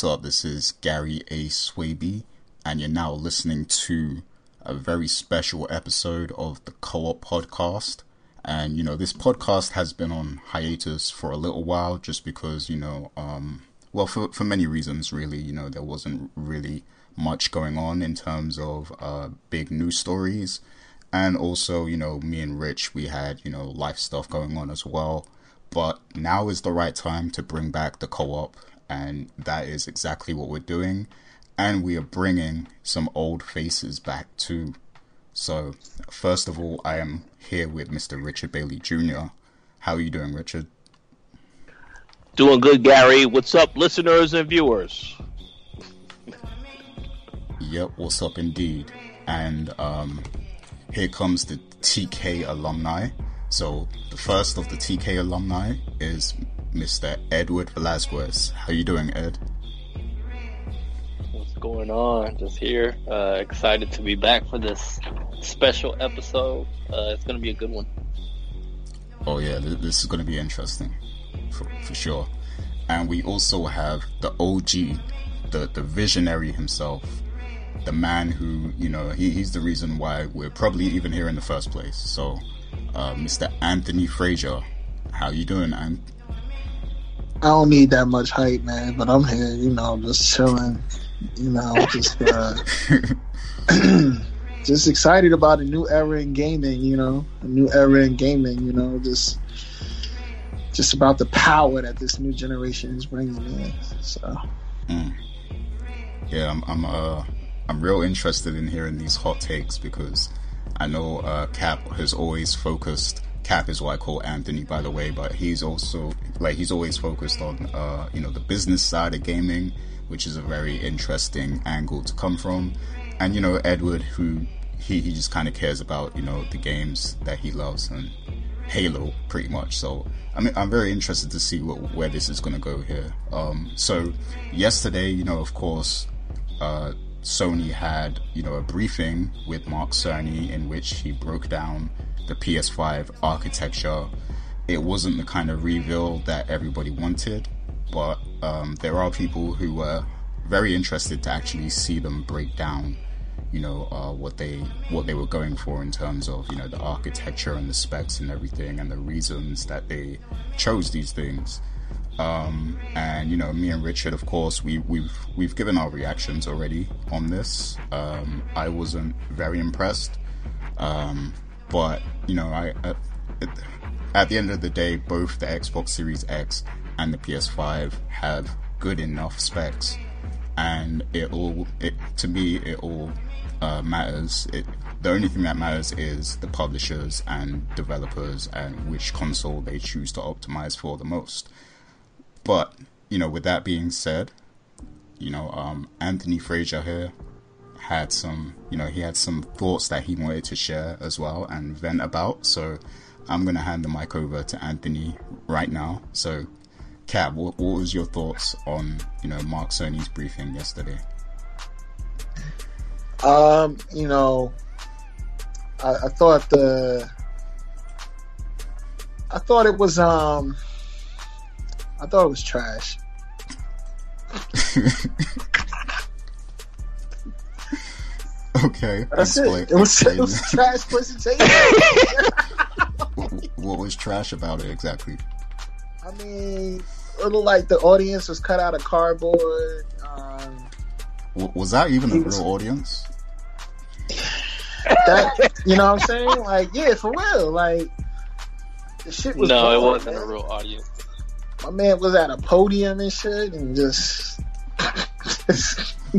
what's up? This is Gary A. Swaby, and you're now listening to a very special episode of the Co op Podcast. And, you know, this podcast has been on hiatus for a little while just because, you know, um, well, for, for many reasons, really, you know, there wasn't really much going on in terms of uh, big news stories. And also, you know, me and Rich, we had, you know, life stuff going on as well. But now is the right time to bring back the co op and that is exactly what we're doing. And we are bringing some old faces back too. So, first of all, I am here with Mr. Richard Bailey Jr. How are you doing, Richard? Doing good, Gary. What's up, listeners and viewers? Yep, what's up indeed. And um, here comes the TK alumni. So, the first of the TK alumni is Mr. Edward Velazquez. How you doing, Ed? What's going on? Just here. Uh, excited to be back for this special episode. Uh, it's going to be a good one. Oh yeah, this is going to be interesting, for, for sure. And we also have the OG, the the visionary himself, the man who you know he, he's the reason why we're probably even here in the first place. So, uh, Mr. Anthony Frasier, how you doing, Ant? I don't need that much hype, man, but I'm here, you know, just chilling, you know, just uh, just excited about a new era in gaming, you know, a new era in gaming, you know, just just about the power that this new generation is bringing in. So, Mm. Yeah, I'm I'm uh I'm real interested in hearing these hot takes because I know uh, Cap has always focused. Cap is what I call Anthony, by the way, but he's also like he's always focused on uh you know the business side of gaming, which is a very interesting angle to come from, and you know Edward who he he just kind of cares about you know the games that he loves and Halo, pretty much. So I mean, I'm very interested to see what, where this is going to go here. Um, so yesterday, you know, of course, uh, Sony had you know a briefing with Mark Cerny in which he broke down the PS5 architecture. It wasn't the kind of reveal that everybody wanted, but um, there are people who were very interested to actually see them break down you know uh, what they what they were going for in terms of you know the architecture and the specs and everything and the reasons that they chose these things um, and you know me and Richard of course we we've we've given our reactions already on this um, I wasn't very impressed um, but you know I at, at the end of the day both the Xbox Series X and the PS5 have good enough specs and it all it to me it all uh, matters. It, the only thing that matters is the publishers and developers and which console they choose to optimize for the most. But you know, with that being said, you know, um, Anthony Frasier here had some, you know, he had some thoughts that he wanted to share as well and vent about. So I'm gonna hand the mic over to Anthony right now. So, Cap, what, what was your thoughts on, you know, Mark Cerny's briefing yesterday? um, you know, I, I thought the, I thought it was, um, I thought it was trash. okay, That's explain- it. It was, it was trash presentation. what, what was trash about it exactly? I mean, it looked like the audience was cut out of cardboard. Um, W- Was that even a He was- real audience? that you know what I'm saying? Like, yeah, for real. Like, the shit was. no, it wasn't man. a real audience. My man was at a podium and shit, and just.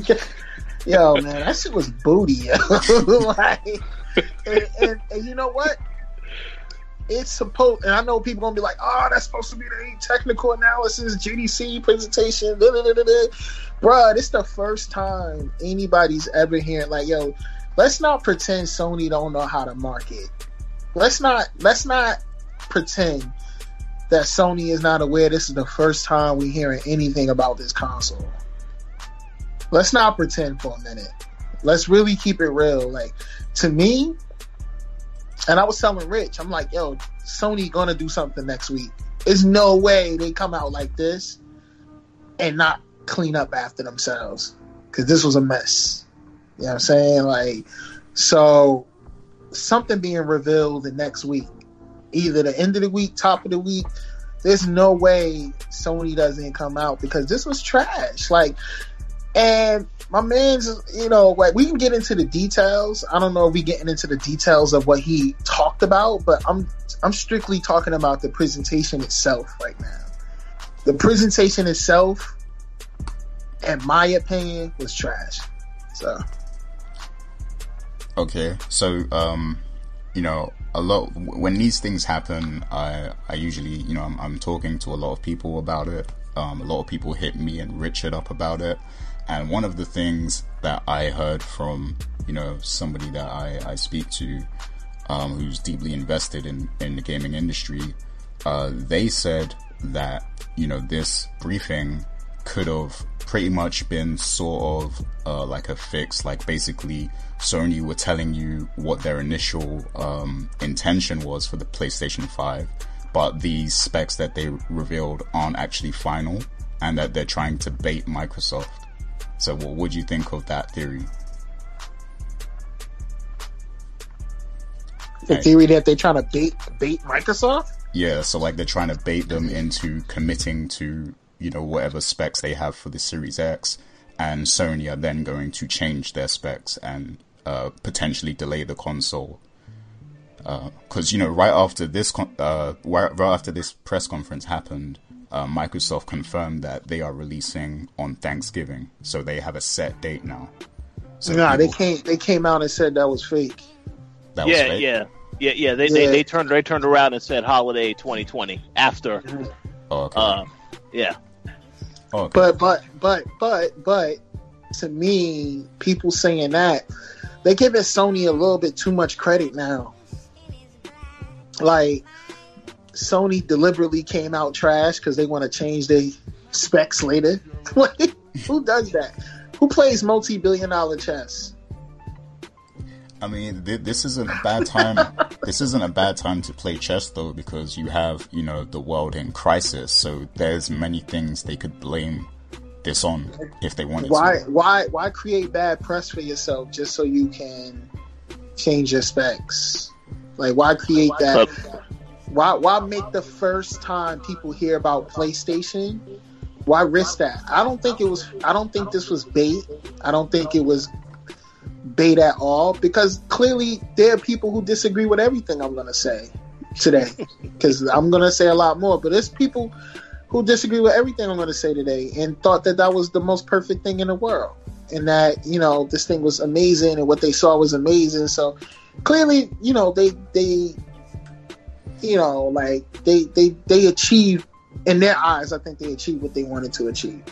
yo, man, that shit was booty, yo. like, and, and, and you know what? it's supposed, and I know people gonna be like, "Oh, that's supposed to be the technical analysis, GDC presentation." Da, da, da. Bruh, it's the first time anybody's ever hearing like, "Yo, let's not pretend Sony don't know how to market. Let's not let's not pretend that Sony is not aware this is the first time we're hearing anything about this console. Let's not pretend for a minute. Let's really keep it real. Like to me, and I was telling Rich, I'm like, yo, Sony gonna do something next week. There's no way they come out like this and not clean up after themselves. Cause this was a mess. You know what I'm saying? Like, so something being revealed the next week, either the end of the week, top of the week. There's no way Sony doesn't come out because this was trash. Like, and my man's, you know, like we can get into the details. I don't know if we getting into the details of what he talked about, but I'm I'm strictly talking about the presentation itself right now. The presentation itself, in my opinion, was trash. So Okay, so um, you know, a lot when these things happen, I I usually you know I'm, I'm talking to a lot of people about it. Um, a lot of people hit me and Richard up about it, and one of the things that I heard from you know somebody that I I speak to, um, who's deeply invested in in the gaming industry, uh, they said that you know this briefing could have pretty much been sort of uh, like a fix. Like basically, Sony were telling you what their initial um, intention was for the PlayStation 5, but these specs that they revealed aren't actually final, and that they're trying to bait Microsoft. So, what would you think of that theory? the theory that they're trying to bait bait Microsoft. Yeah, so like they're trying to bait them into committing to you know whatever specs they have for the Series X, and Sony are then going to change their specs and uh, potentially delay the console. Because uh, you know, right after this, con- uh, right, right after this press conference happened, uh, Microsoft confirmed that they are releasing on Thanksgiving, so they have a set date now. So nah, they came they came out and said that was fake. That was yeah, fake? yeah, yeah, yeah. They, They Yeah. they turned they turned around and said holiday 2020 after. Oh, okay. Uh, yeah. Oh, okay. But but but but but to me, people saying that they're giving Sony a little bit too much credit now. Like Sony deliberately came out trash because they want to change their specs later. Who does that? Who plays multi-billion dollar chess? I mean, th- this isn't a bad time. this isn't a bad time to play chess, though, because you have, you know, the world in crisis. So there's many things they could blame this on if they wanted to Why to. why why create bad press for yourself just so you can change your specs? Like why create that? Why why make the first time people hear about PlayStation? Why risk that? I don't think it was. I don't think this was bait. I don't think it was bait at all because clearly there are people who disagree with everything I'm going to say today. Because I'm going to say a lot more, but there's people who disagree with everything I'm going to say today and thought that that was the most perfect thing in the world and that you know this thing was amazing and what they saw was amazing. So clearly, you know they they you know like they they they achieved in their eyes. I think they achieved what they wanted to achieve.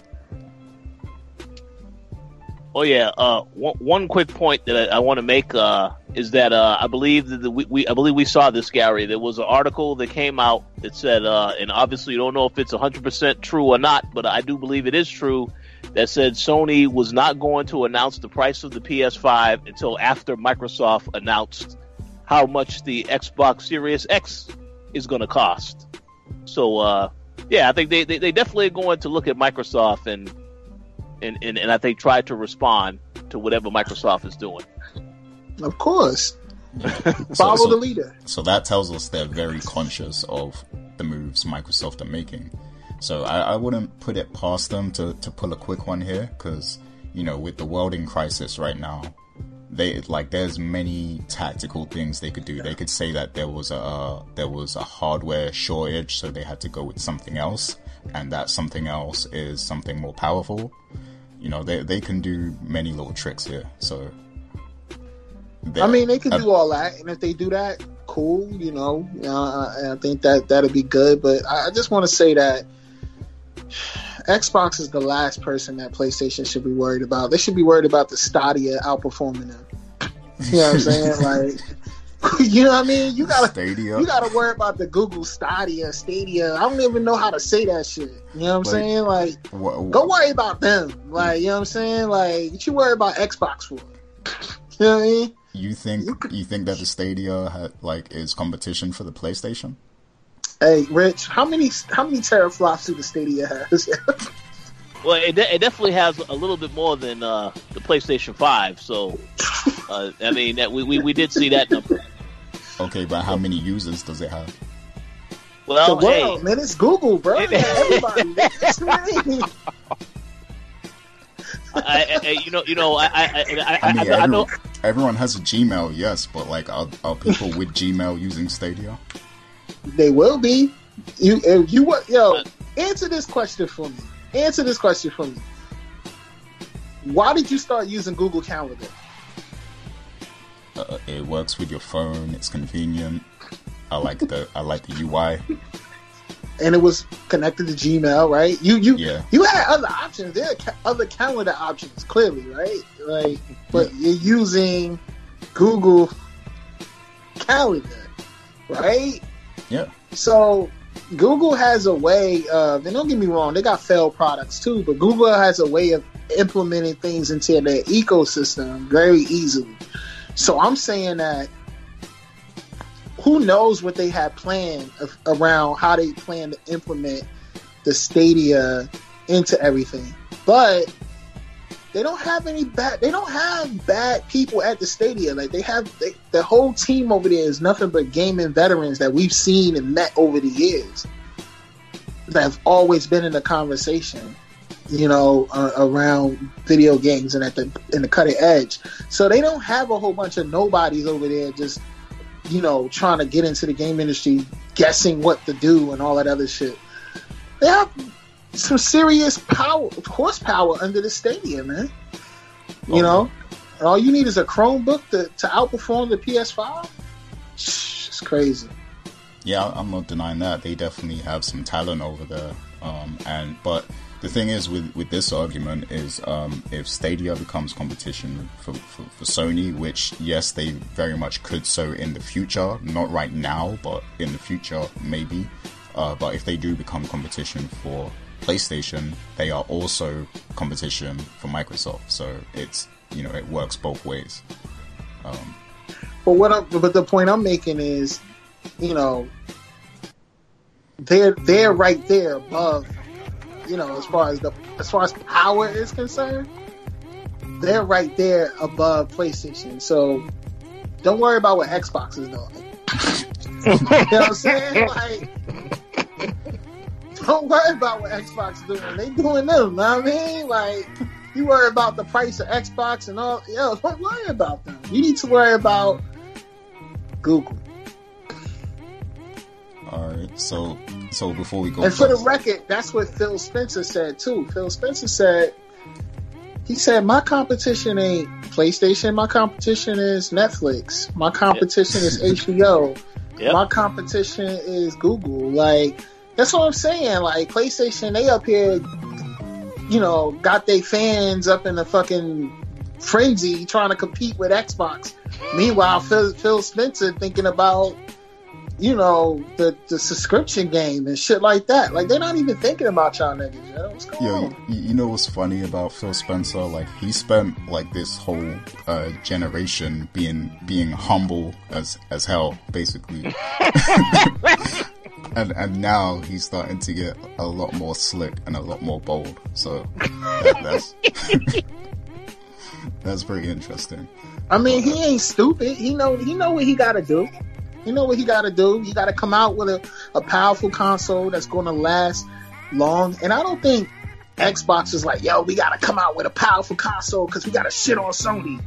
Oh yeah. Uh, one, one quick point that I, I want to make uh, is that uh, I believe that the, we, we I believe we saw this, Gary. There was an article that came out that said, uh, and obviously you don't know if it's 100 percent true or not, but I do believe it is true. That said, Sony was not going to announce the price of the PS5 until after Microsoft announced how much the Xbox Series X is going to cost. So, uh, yeah, I think they, they, they definitely are going to look at Microsoft and and, and, and I think try to respond to whatever Microsoft is doing. Of course, So- follow so- the leader. So that tells us they're very conscious of the moves Microsoft are making. So I, I wouldn't put it past them to, to pull a quick one here, because you know, with the world in crisis right now, they like there's many tactical things they could do. They could say that there was a uh, there was a hardware shortage, so they had to go with something else, and that something else is something more powerful. You know, they they can do many little tricks here. So I mean, they can uh, do all that, and if they do that, cool. You know, uh, I think that that'll be good. But I, I just want to say that Xbox is the last person that PlayStation should be worried about. They should be worried about the Stadia outperforming them. You know what I'm saying? like, you know what I mean? You gotta Stadia. you gotta worry about the Google Stadia, Stadia. I don't even know how to say that shit. You know what I'm Like- saying? Like, Wha- go worry about them. Like, you know what I'm saying? Like, what you worry about Xbox for? You know what I mean? You think You could- you think that the Stadia ha like is competition for the PlayStation? Hey, Rich, how many how many teraflops do the Stadia has? Well, it, de- it definitely has a little bit more than uh, the PlayStation Five. So, uh, I mean, that we, we we did see that number. Okay, but how many users does it have? the Well, world, hey, man, it's Google, bro. It- Everybody. That's what I. I, I, you know, you know, I I I, I, I mean, I, I know. everyone, everyone has a Gmail, yes, but like, are, are people with Gmail using Stadia? They will be. You, if you what? Yo, answer this question for me. Answer this question for me. Why did you start using Google Calendar? Uh, it works with your phone. It's convenient. I like the I like the UI. And it was connected to Gmail, right? You you Yeah. you had other options. There are ca- other calendar options, clearly, right? Like, but you're using Google Calendar, right? Yeah. So Google has a way of, and don't get me wrong, they got failed products too, but Google has a way of implementing things into their ecosystem very easily. So I'm saying that who knows what they had planned of, around how they plan to implement the Stadia into everything, but they don't have any bad. They don't have bad people at the Stadia Like they have they, the whole team over there is nothing but gaming veterans that we've seen and met over the years that have always been in the conversation. You know, uh, around video games and at the in the cutting edge. So they don't have a whole bunch of nobodies over there just you know trying to get into the game industry, guessing what to do and all that other shit. They have some serious power, horsepower under the stadium, man. You Oh, know, and all you need is a Chromebook to, to outperform the PS5. It's crazy. Yeah, I'm not denying that. They definitely have some talent over there. Um, and but the thing is with, with this argument is um, if Stadia becomes competition for, for, for Sony, which yes, they very much could so in the future, not right now, but in the future maybe. Uh, but if they do become competition for PlayStation, they are also competition for Microsoft. So it's you know it works both ways. Um, but what I'm, but the point I'm making is, you know, they're they're right there above, you know, as far as the as far as power is concerned, they're right there above PlayStation. So don't worry about what Xbox is doing. you know what I'm saying? Like, don't worry about what Xbox is doing. They doing them. Know what I mean? Like, you worry about the price of Xbox and all. Yo, don't worry about them. You need to worry about Google. All right, so so before we go, And for the record, that's what Phil Spencer said too. Phil Spencer said, he said, my competition ain't PlayStation. My competition is Netflix. My competition is HBO. Yep. My competition is Google. Like, that's what I'm saying. Like, PlayStation, they up here, you know, got their fans up in a fucking frenzy trying to compete with Xbox. Meanwhile, Phil, Phil Spencer thinking about, you know, the, the subscription game and shit like that. Like, they're not even thinking about y'all niggas, yo. What's going Yo, on? you, you know what's funny about Phil Spencer? Like he spent like this whole uh, generation being being humble as as hell, basically, and and now he's starting to get a lot more slick and a lot more bold. So that, that's that's pretty interesting. I mean, he ain't stupid. He know he know what he got to do. He know what he got to do. He got to come out with a, a powerful console that's going to last long. And I don't think Xbox is like, yo, we got to come out with a powerful console because we got to shit on Sony.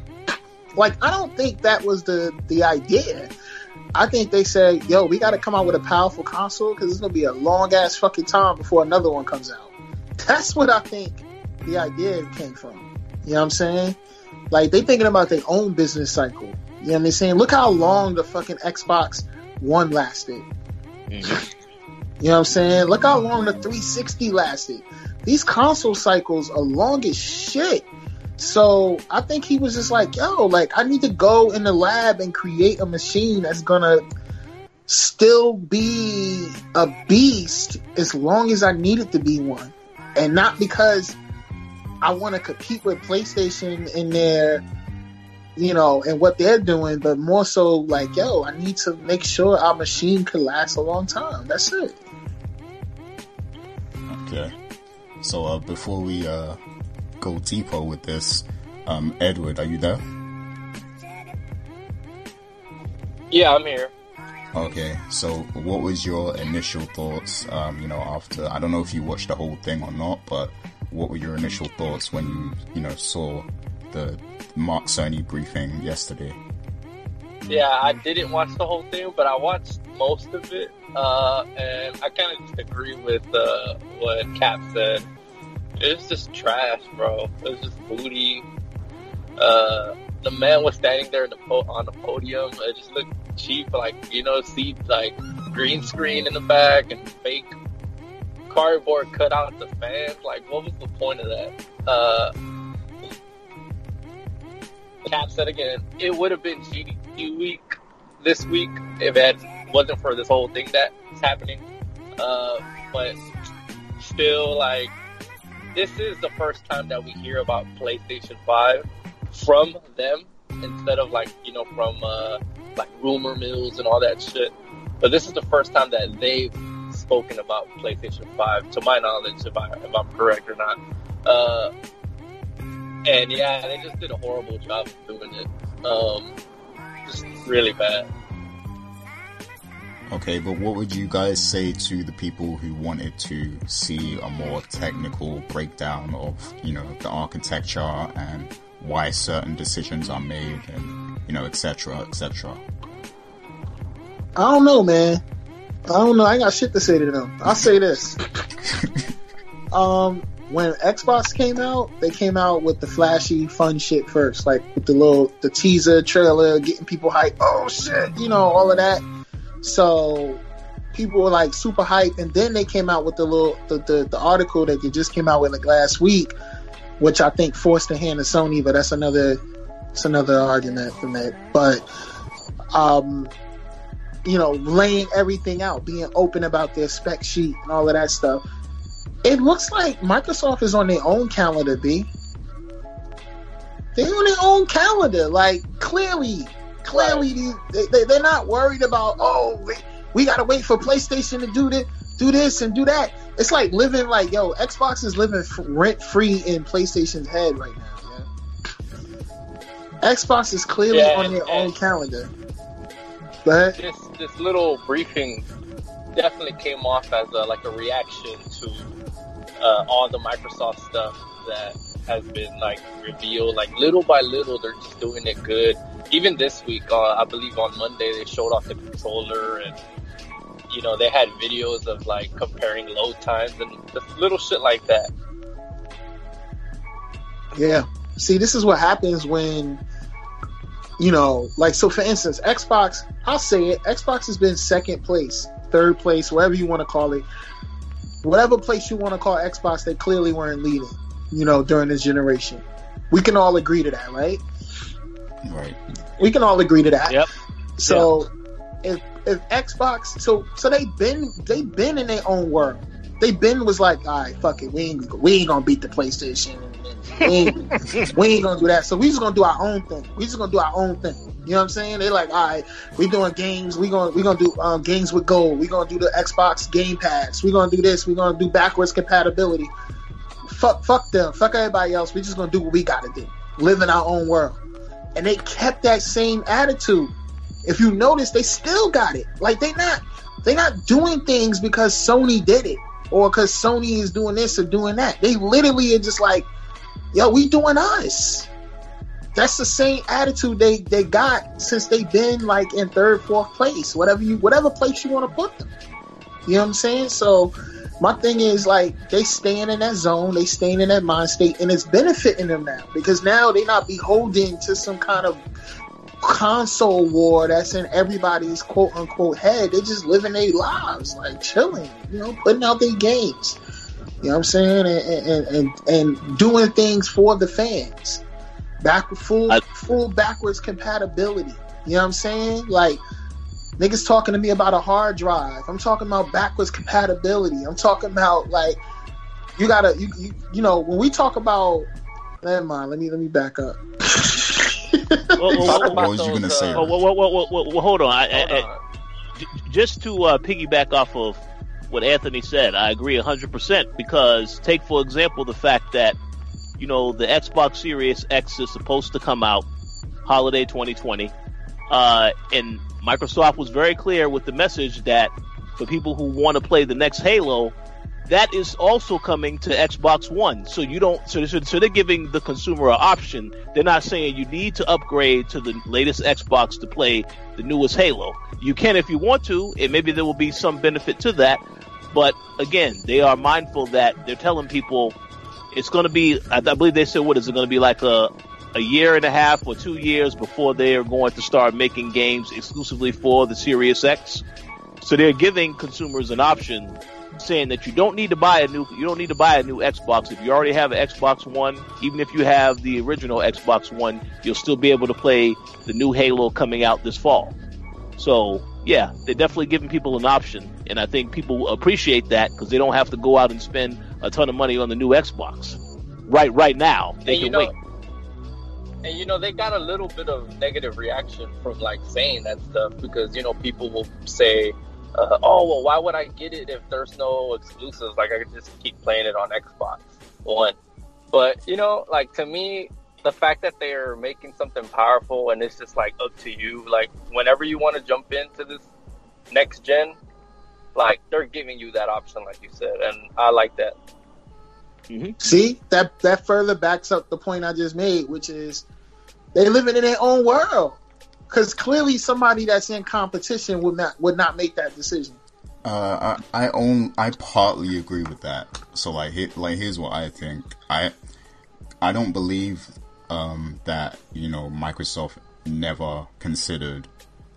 Like, I don't think that was the the idea. I think they said, yo, we got to come out with a powerful console because it's going to be a long ass fucking time before another one comes out. That's what I think the idea came from. You know what I'm saying? Like they thinking about their own business cycle. You know what I'm saying? Look how long the fucking Xbox One lasted. Mhm. You know what I'm saying? Look how long the 360 lasted. These console cycles are long as shit. So I think he was just like, yo, like I need to go in the lab and create a machine that's gonna still be a beast as long as I need it to be one. And not because I want to compete with PlayStation in their, you know, and what they're doing, but more so like, yo, I need to make sure our machine could last a long time. That's it. Okay. So uh, before we uh, go deeper with this, um, Edward, are you there? Yeah, I'm here. Okay. So what was your initial thoughts? Um, you know, after I don't know if you watched the whole thing or not, but what were your initial thoughts when you you know saw the Mark Cerny briefing yesterday? Yeah, I didn't watch the whole thing, but I watched most of it, uh, and I kind of just agree with uh, what Cap said. It's just trash, bro. It was just booty. Uh, the man was standing there the po- on the podium. It just looked cheap, like you know, see like green screen in the back and fake cardboard cut out the fans. Like, what was the point of that? Cap said again, it would have been GDC week this week if it wasn't for this whole thing that's happening. Uh, but still, like, this is the first time that we hear about PlayStation 5 from them instead of like, you know, from, uh, like rumor mills and all that shit. But this is the first time that they've spoken about PlayStation 5, to my knowledge, if, I, if I'm correct or not. Uh, and yeah, they just did a horrible job of doing it. Um, just really bad. Okay, but what would you guys say to the people who wanted to see a more technical breakdown of, you know, the architecture and why certain decisions are made and, you know, etc., etc.? I don't know, man. I don't know. I ain't got shit to say to them. I'll say this. um, when Xbox came out, they came out with the flashy, fun shit first, like with the little the teaser trailer, getting people hyped. Oh shit, you know all of that. So people were like super hyped, and then they came out with the little the the, the article that they just came out with like last week, which I think forced the hand of Sony, but that's another it's another argument for that. But um, you know, laying everything out, being open about their spec sheet and all of that stuff. It looks like Microsoft is on their own calendar, B. They're on their own calendar. Like, clearly, clearly, they, they, they're not worried about, oh, we, we got to wait for PlayStation to do this, do this and do that. It's like living like, yo, Xbox is living f- rent free in PlayStation's head right now. Yeah? Xbox is clearly Yeah, on their own calendar. Ahead. This this little briefing definitely came off as a, like a reaction to uh, all the Microsoft stuff that has been like revealed. Like little by little, they're just doing it good. Even this week, uh, I believe on Monday they showed off the controller and you know they had videos of like comparing load times and little shit like that. Yeah. See, this is what happens when, you know, like, so for instance, Xbox, I'll say it, Xbox has been second place, third place, whatever you want to call it. Whatever place you want to call Xbox, they clearly weren't leading, you know, during this generation. We can all agree to that, right? Right. We can all agree to that. Yep. So if if Xbox so so they've been they've been in their own world. They've been was like, all right, fuck it, we ain't we ain't gonna beat the PlayStation. We ain't, we ain't gonna do that. So we just gonna do our own thing. We just gonna do our own thing. You know what I'm saying? They're like, all right, we doing games. We gonna we gonna do um, games with gold. We gonna do the Xbox Game Pass. We gonna do this. We gonna do backwards compatibility. Fuck fuck them. Fuck everybody else. We just gonna do what we gotta do. Live in our own world. And they kept that same attitude if you notice, they still got it. Like they not they not doing things because Sony did it or because Sony is doing this or doing that. They literally are just like, yo, we doing us. That's the same attitude they they got since they've been like in third, fourth place, whatever you whatever place you want to put them. You know what I'm saying? So my thing is like they staying in that zone, they staying in that mind state, and it's benefiting them now because now they're not beholden to some kind of console war that's in everybody's quote unquote head. They're just living their lives, like chilling, you know, putting out their games. You know what I'm saying? And and, and, and doing things for the fans. Back full I- full backwards compatibility. You know what I'm saying? Like niggas talking to me about a hard drive. I'm talking about backwards compatibility. I'm talking about like you gotta you you, you know when we talk about never mind. Let me let me back up. Well, well, What was you gonna say? well, well, well, well, well, well, hold on. I, hold I, just to uh, piggyback off of what Anthony said, I agree 100% because take, for example, the fact that, you know, the Xbox Series X is supposed to come out holiday 2020. Uh, and Microsoft was very clear with the message that for people who want to play the next Halo, that is also coming to Xbox One. So you don't, so, so, so they're giving the consumer an option. They're not saying you need to upgrade to the latest Xbox to play the newest Halo. You can if you want to, and maybe there will be some benefit to that. But again, they are mindful that they're telling people it's going to be, I, I believe they said, what is it going to be like a, a year and a half or two years before they are going to start making games exclusively for the Series X. So they're giving consumers an option saying that you don't need to buy a new you don't need to buy a new Xbox if you already have an Xbox One even if you have the original Xbox One you'll still be able to play the new Halo coming out this fall so yeah they're definitely giving people an option and I think people appreciate that because they don't have to go out and spend a ton of money on the new Xbox right right now they and you can know, wait and you know they got a little bit of negative reaction from like saying that stuff because you know people will say, uh, "Oh well, why would I get it if there's no exclusives? Like I could just keep playing it on Xbox One." But you know, like to me, the fact that they're making something powerful and it's just like up to you. Like whenever you want to jump into this next gen, like they're giving you that option, like you said, and I like that. See that that further backs up the point I just made, which is they living in their own world. Because clearly, somebody that's in competition would not would not make that decision. Uh, I I own I partly agree with that. So like here, like here's what I think. I I don't believe um, that you know Microsoft never considered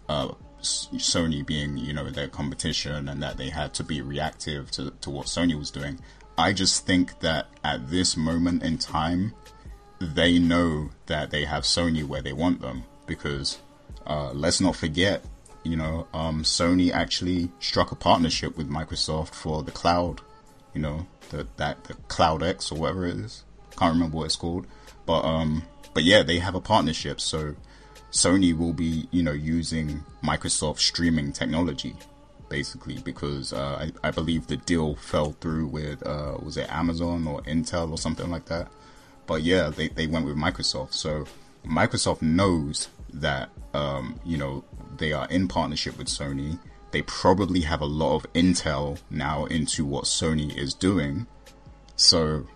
uh, Sony being you know their competition and that they had to be reactive to to what Sony was doing. I just think that at this moment in time, they know that they have Sony where they want them because uh, let's not forget, you know, um, Sony actually struck a partnership with Microsoft for the cloud, you know, the that the Cloud X or whatever it is. Can't remember what it's called, but um, but yeah, they have a partnership. So Sony will be, you know, using Microsoft streaming technology, basically, because uh, I, I believe the deal fell through with uh, was it Amazon or Intel or something like that. But yeah, they, they went with Microsoft. So Microsoft knows that um, you know they are in partnership with Sony. They probably have a lot of intel now into what Sony is doing. So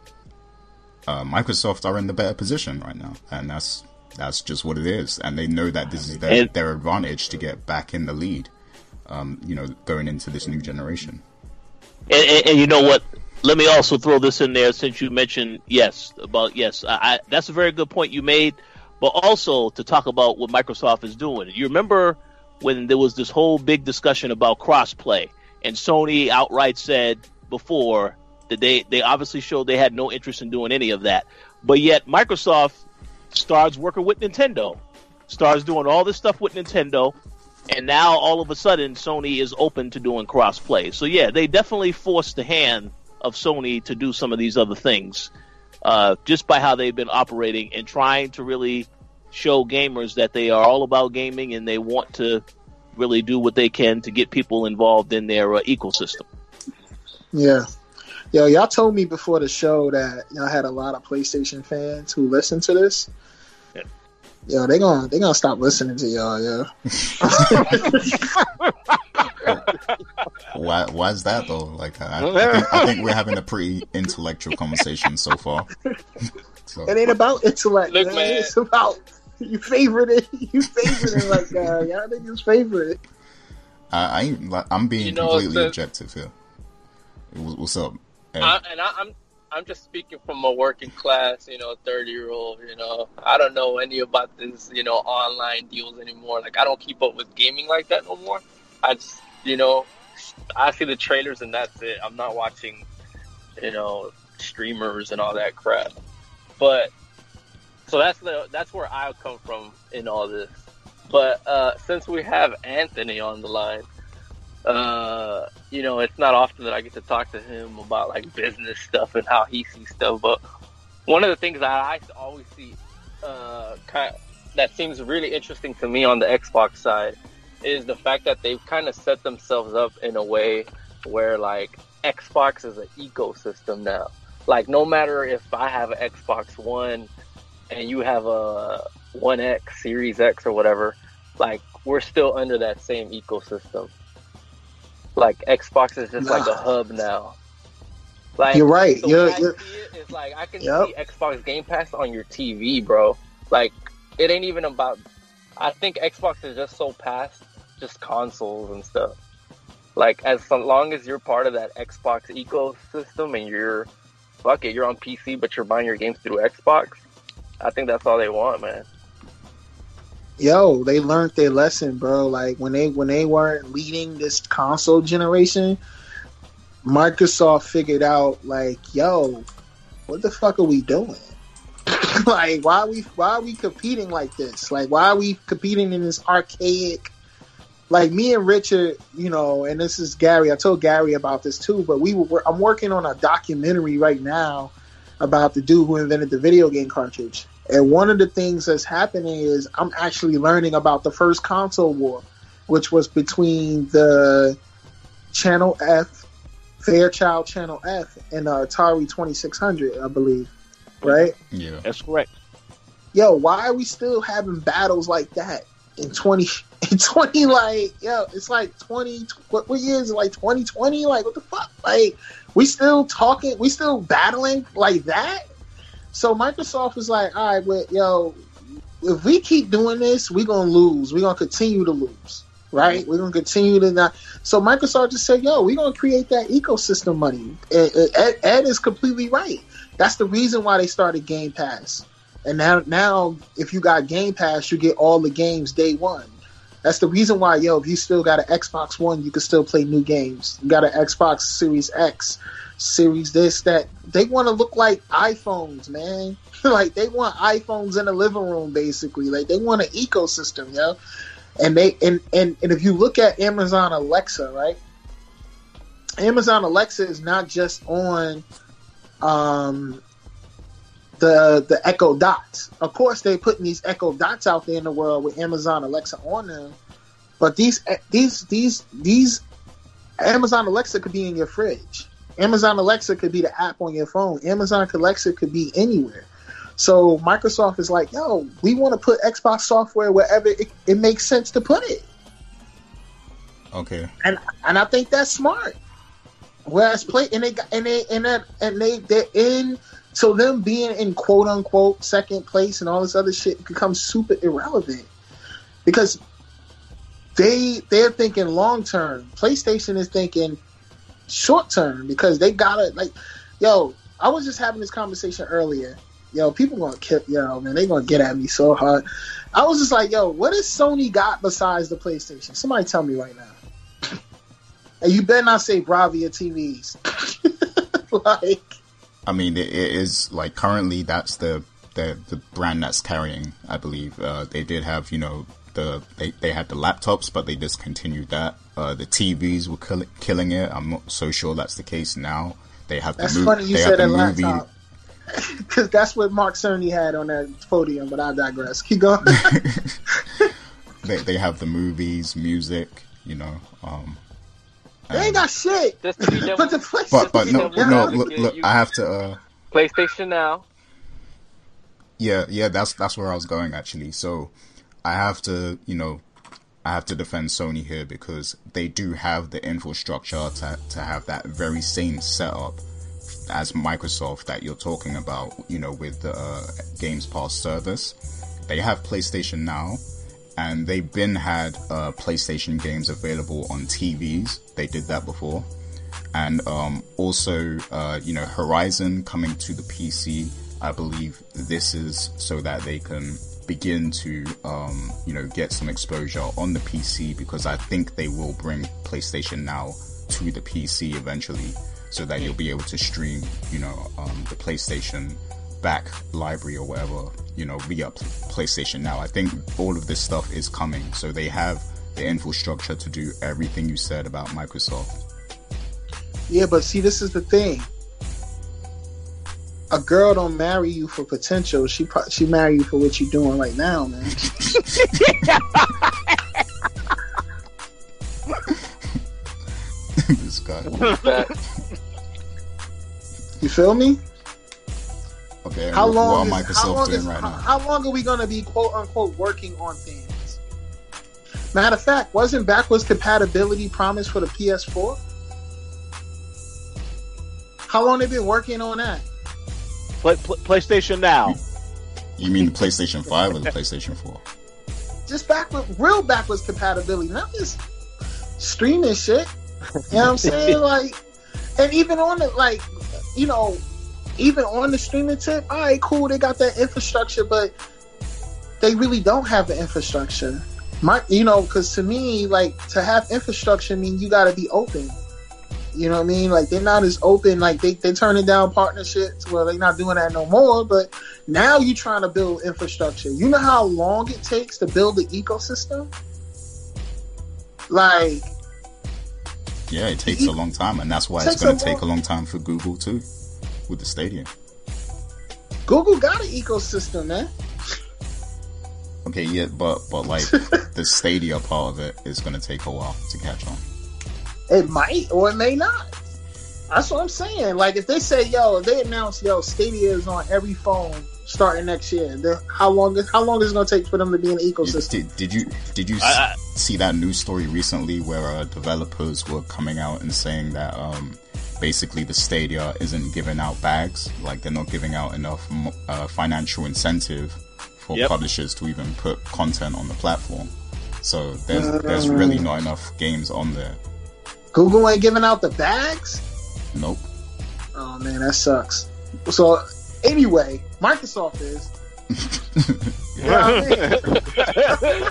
uh, Microsoft are in the better position right now, and that's that's just what it is. And they know that this is their, their advantage to get back in the lead. Um, you know, going into this new generation. And, and, and you know what? Let me also throw this in there since you mentioned yes about yes. I, I, that's a very good point you made, but also to talk about what Microsoft is doing. You remember when there was this whole big discussion about crossplay, and Sony outright said before that they they obviously showed they had no interest in doing any of that, but yet Microsoft starts working with Nintendo, starts doing all this stuff with Nintendo, and now all of a sudden Sony is open to doing crossplay. So yeah, they definitely forced the hand of Sony to do some of these other things, uh, just by how they've been operating and trying to really show gamers that they are all about gaming and they want to really do what they can to get people involved in their uh, ecosystem. Yeah. Yo, y'all told me before the show that y'all had a lot of PlayStation fans who listen to this. Yeah. Yo, they gonna they gonna stop listening to y'all, yo. Why? Why is that though? Like, I, I, think, I think we're having a pretty intellectual conversation so far. So, It ain't about intellect, Look, man. man. It's about you favorite it. You favorite it like uh, y'all niggas favorite it. I, I ain't, like, I'm being You know, completely the- objective here. What's what's up? Ed? I, and I, I'm I'm just speaking from a working class, you know, 30 year old, you know, I don't know any about this, you know, online deals anymore. Like, I don't keep up with gaming like that no more. I just, you know, I see the trailers and that's it. I'm not watching, you know, streamers and all that crap. But, so that's the, that's where I come from in all this. But, uh, since we have Anthony on the line, uh, you know, it's not often that I get to talk to him about like business stuff and how he sees stuff. But one of the things that I always see, uh, kind of, that seems really interesting to me on the Xbox side is the fact that they've kind of set themselves up in a way where like Xbox is an ecosystem now. Like no matter if I have an Xbox One and you have a One X, Series X, or whatever, like we're still under that same ecosystem. Like Xbox is just like a hub now. Like You're right. You're- you're- see it is like I can Yep. see Xbox Game Pass on your TV, bro. Like it ain't even about. I think Xbox is just so past just consoles and stuff. Like as long as you're part of that Xbox ecosystem and you're fuck it, you're on PC but you're buying your games through Xbox. I think that's all they want, man. Yo, they learned their lesson, bro. Like when they when they weren't leading this console generation, Microsoft figured out like, yo, what the fuck are we doing? like why are we why are we competing like this? Like why are we competing in this archaic like me and Richard, you know, and this is Gary. I told Gary about this too, but we were I'm working on a documentary right now about the dude who invented the video game cartridge. And one of the things that's happening is I'm actually learning about the first console war, which was between the Channel F, Fairchild Channel F, and the Atari 2600, I believe. Right? Yeah. That's correct. Yo, why are we still having battles like that in 20 in 20 like yo, it's like 20 what, what year is it like 2020 like what the fuck? Like we still talking, we still battling like that? So Microsoft is like, all right, well, yo, if we keep doing this, we're gonna lose. We're gonna continue to lose, right? We're gonna continue to not. So Microsoft just said, yo, we're gonna create that ecosystem money. Ed, Ed is completely right. That's the reason why they started Game Pass. And now, now if you got Game Pass, you get all the games day one. That's the reason why, yo, if you still got an Xbox One, you can still play new games. You got an Xbox Series X, Series this, that. They want to look like iPhones, man. like they want iPhones in the living room, basically. Like they want an ecosystem, yo. And they and and and if you look at Amazon Alexa, right? Amazon Alexa is not just on um the the Echo Dots. Of course, they're putting these Echo Dots out there in the world with Amazon Alexa on them, but these these these these Amazon Alexa could be in your fridge. Amazon Alexa could be the app on your phone. Amazon Alexa could be anywhere. So Microsoft is like, yo, we want to put Xbox software wherever it, it makes sense to put it, Okay. and and I think that's smart. Whereas play and they and they and that and they they're in so them being in quote unquote second place and all this other shit becomes super irrelevant because they they're thinking long term. PlayStation is thinking short term because they gotta like yo. I was just having this conversation earlier. Yo, people gonna kill yo man. They gonna get at me so hard. I was just like, yo, what has Sony got besides the PlayStation? Somebody tell me right now. And you better not say Bravia TVs. like, I mean, it, is like currently that's the, the the brand that's carrying. I believe uh, they did have you know the they, they had the laptops, but they discontinued that. Uh, the TVs were kill- killing it. I'm not so sure that's the case now. They have that's the mov- funny you said have that the movie. laptop. Because that's what Mark Cerny had on that podium, but I digress. Keep going. They they have the movies, music. You know. Um, they ain't got shit. Just to be done But the PlayStation. but but no Yeah, no look look. I have to. Uh, PlayStation Now. Yeah, yeah, that's that's where I was going actually. So I have to, you know, I have to defend Sony here because they do have the infrastructure to to have that very same setup as Microsoft that you're talking about, you know, with the uh, Games Pass service. They have PlayStation Now, and they've been had uh, PlayStation games available on TVs. They did that before. and um, also uh, you know Horizon coming to the PC. I believe this is so that they can begin to um, you know get some exposure on the PC because I think they will bring PlayStation Now to the PC eventually, so that you'll be able to stream you know um, the PlayStation back library or whatever you know via PlayStation Now. I think all of this stuff is coming, so they have the infrastructure to do everything you said about Microsoft. Yeah, but see, this is the thing. A girl don't marry you for potential. She pro- she marry you for what you're doing right now, man. this guy. You feel me? Okay. How long? is, how long is, right how, now? how long are we gonna be quote unquote working on things? Matter of fact, wasn't backwards compatibility promised for the PS4? How long they been working on that? Play, pl- PlayStation Now. You mean the PlayStation 5 or the PlayStation 4? Just backward, real backwards compatibility, not just streaming shit. You know what I'm saying? like, and even on it, like, you know, even on the streaming tip, all right, cool, they got that infrastructure, but they really don't have the infrastructure. My, you know, because to me, like, to have infrastructure mean you got to be open. You know what I mean? Like, they're not as open. Like, they they turning down partnerships. Well, they're not doing that no more. But now you're trying to build infrastructure. You know how long it takes to build the ecosystem? Like, Yeah, it takes a long time, and that's why it's going to take a long- long time for Google too, with the Stadia. Google got an ecosystem, man. Okay, yeah, but but like the Stadia part of it is going to take a while to catch on. It might or it may not. That's what I'm saying. Like if they say, yo, if they announce, yo, Stadia is on every phone starting next year, then how long is how long is it gonna take for them to be in the ecosystem? did, did you did you s I- I- see that news story recently where uh, developers were coming out and saying that um, basically the Stadia isn't giving out bags, like they're not giving out enough uh, financial incentive for Yep. publishers to even put content on the platform. So there's there's really not enough games on there. Google ain't giving out the bags? Nope. Oh man, that sucks. So anyway, Microsoft is. You know I mean?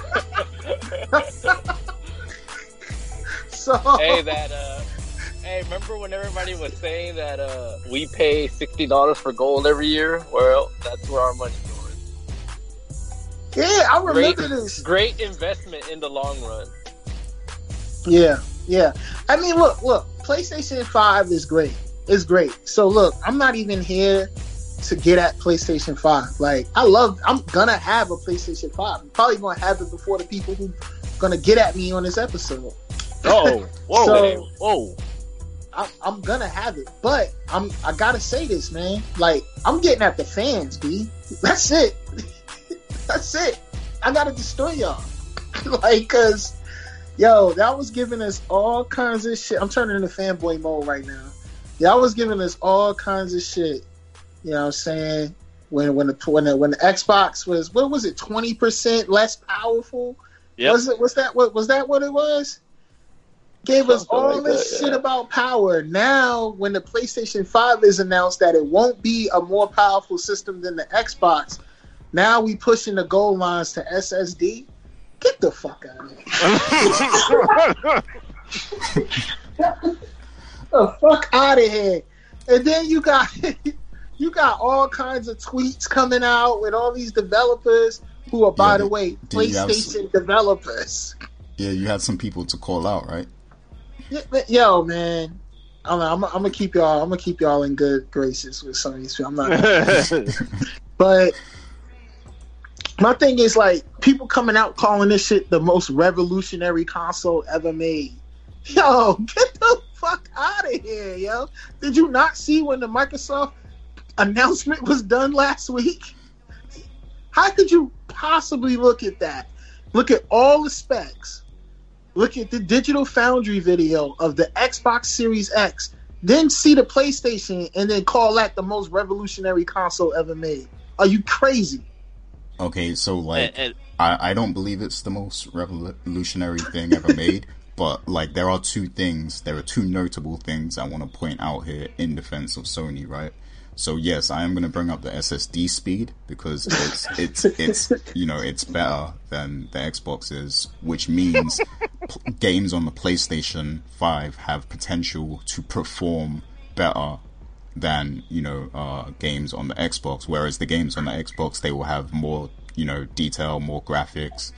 so hey, that uh, hey, remember when everybody was saying that uh, we pay sixty dollars for gold every year? Well, that's where our money's going. yeah, I Great, remember this. great investment in the long run. Yeah, yeah. I mean, look, look. PlayStation Five is great. It's great. So look, I'm not even here to get at PlayStation Five. Like, I love. I'm gonna have a PlayStation Five. I'm probably gonna have it before the people who gonna get at me on this episode. Oh, whoa, So- whoa. I'm, I'm gonna have it, but I'm. I gotta say this, man. Like, I'm getting at the fans, b. That's it. That's it. I gotta destroy y'all. like, cause, yo, that was giving us all kinds of shit. I'm turning into fanboy mode right now. Y'all was giving us all kinds of shit. You know what I'm saying? When when the when the, when the Xbox was what was it twenty percent less powerful? Yep. Was it was that what was that what it was? Gave us all like this that, shit yeah. about power. Now when the PlayStation 5 is announced that it won't be a more powerful system than the Xbox, now we pushing the goal lines to SSD. Get the fuck out of here. the fuck out of here. And then you got you got all kinds of tweets coming out with all these developers who are, by Yeah, the way, did you have PlayStation developers. Yeah, you had some people to call out, right? Yo, man, I'm, I'm, I'm gonna keep y'all. I'm gonna keep y'all in good graces with some of these. people. I'm not, but my thing is like people coming out calling this shit the most revolutionary console ever made. Yo, get the fuck out of here, yo! Did you not see when the Microsoft announcement was done last week? How could you possibly look at that? Look at all the specs. Look at the Digital Foundry video of the Xbox Series X, then see the PlayStation, and then call that the most revolutionary console ever made. Are you crazy? Okay, so like and, and I, I don't believe it's the most revolutionary thing ever made, but like there are two things, there are two notable things I want to point out here in defense of Sony, right? So yes, I am going to bring up the SSD speed because it's it's it's you know it's better than the Xbox is, which means p- games on the PlayStation Five have potential to perform better than you know uh, games on the Xbox. Whereas the games on the Xbox they will have more you know detail, more graphics,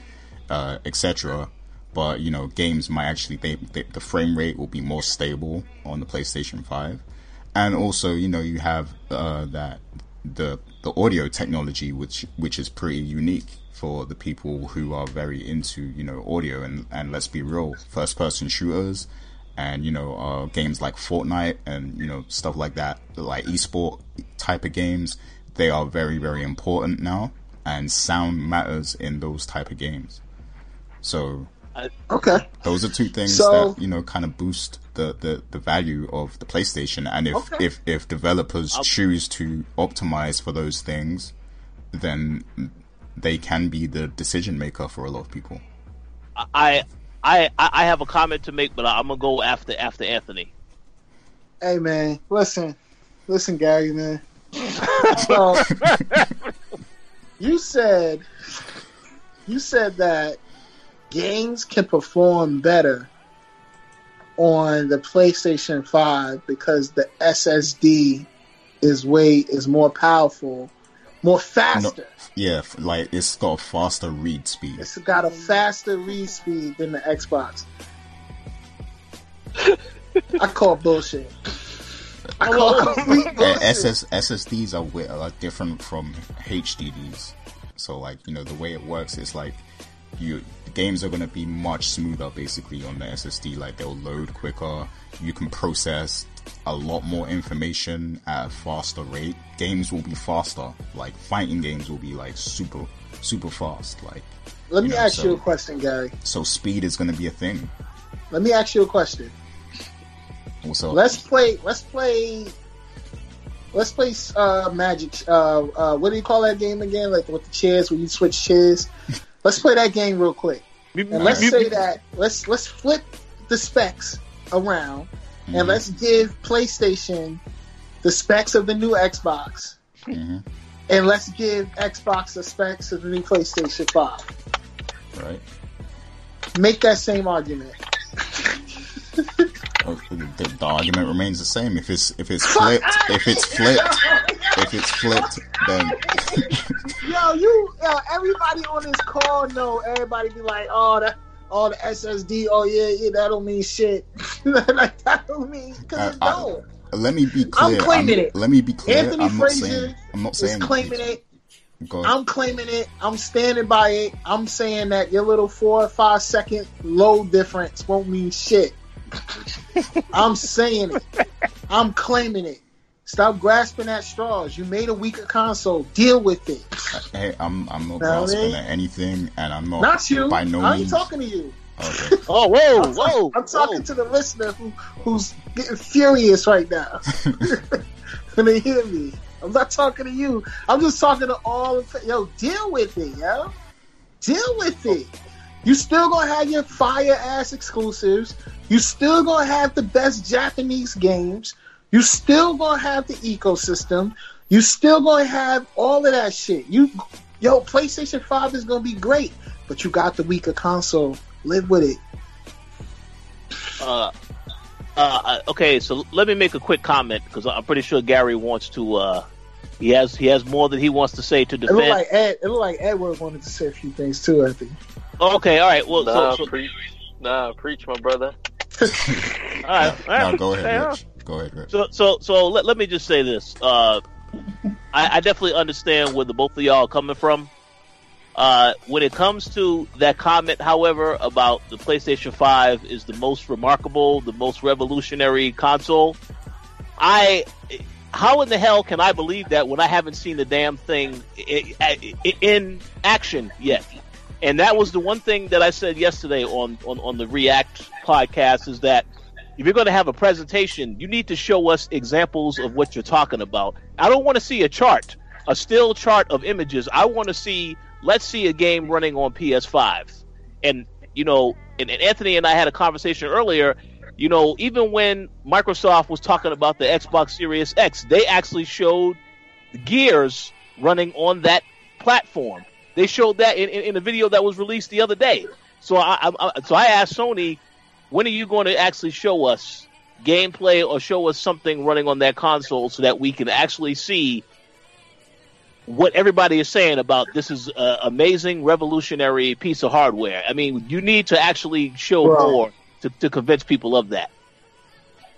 uh, etc. But you know games might actually they, they, the frame rate will be more stable on the PlayStation Five and also you know you have uh, that the the audio technology which which is pretty unique for the people who are very into you know audio and and let's be real first person shooters and you know uh, games like Fortnite and you know stuff like that like esport type of games they are very very important now and sound matters in those type of games so Okay. those are two things So- that you know kind of boost the, the, the value of the PlayStation. And if Okay. if if developers choose to optimize for those things, then they can be the decision maker for a lot of people. I I I I have a comment to make, but I'm gonna go after after Anthony. Hey man, listen, listen, Gary, man. so you said you said that games can perform better on the PlayStation 5 because the SSD is way is more powerful, more faster. Yeah, like it's got a faster read speed. It's got a faster read speed than the Xbox. I call bullshit. I call complete bullshit. SS, SSDs are, are different from HDDs. So like you know the way it works is like you games are gonna be much smoother basically on the SSD. Like they'll load quicker. You can process a lot more information at a faster rate. Games will be faster. Like fighting games will be like super super fast. Like Let me know, ask so- you a question, Gary. so speed is gonna be a thing. Let me ask you a question. Also, Let's play. Let's play. Let's play uh, Magic. Uh, uh, what do you call that game again? Like with the chairs, where you switch chairs. Let's play that game real quick. And let's say that let's let's flip the specs around, Mhm. and let's give PlayStation the specs of the new Xbox, Mhm. and let's give Xbox the specs of the new PlayStation Five. right? Make that same argument. Uh, The, the argument remains the same. If it's if it's flipped, if it's flipped, if it's flipped, then Yo, you, yo, everybody on this call know. Everybody be like, oh, that, oh, the SSD. Oh yeah, yeah, that don't mean shit. like that don't mean because it I- I- don't. let me be clear. I'm claiming it. Let me be clear. Anthony I'm not saying. I'm not Is saying. claiming it. Go. I'm claiming it. I'm standing by it. I'm saying that your little four or five second low difference won't mean shit. I'm saying it. I'm claiming it. Stop grasping at straws. You made a weaker console. Deal with it. Hey, I'm I'm not Know what I grasping at anything, and I'm not. Not you. By no I ain't means. talking to you. Okay. Oh whoa I'm, whoa! I'm talking whoa. to the listener who who's getting furious right now when they hear me. I'm not talking to you. I'm just talking to all. Of, yo, deal with it, yo. Deal with it. You still gonna have your fire ass exclusives. You still gonna have the best Japanese games. You still gonna have the ecosystem. You still gonna have all of that shit. You, yo, PlayStation Five is gonna be great, but you got the weaker console. Live with it. Uh, uh, okay, so let me make a quick comment because I'm pretty sure Gary wants to. Uh, he has he has more that he wants to say to It looked defend. like Ed. It looked like Edward wanted to say a few things too. I think. okay, all right. Well, Nah, so, so preach, nah, preach, my brother. all right, all right. Now go ahead, all Rich. Go ahead. So, so, so let, let me just say this. Uh, I, I definitely understand where the both of y'all are coming from. Uh, when it comes to that comment, however, about the PlayStation 5 is the most remarkable, the most revolutionary console, I, how in the hell can I believe that when I haven't seen the damn thing in action yet? And that was the one thing that I said yesterday on, on, on the React podcast is that if you're going to have a presentation, you need to show us examples of what you're talking about. I don't want to see a chart, a still chart of images. I want to see, let's see a game running on PS5. And you know, and, and Anthony and I had a conversation earlier. You know, even when Microsoft was talking about the Xbox Series X, they actually showed Gears running on that platform. They showed that in, in, in a video that was released the other day. So I, I, so I asked Sony, when are you going to actually show us gameplay or show us something running on that console so that we can actually see what everybody is saying about this is an amazing revolutionary piece of hardware. I mean, you need to actually show Bro. more to, to convince people of that.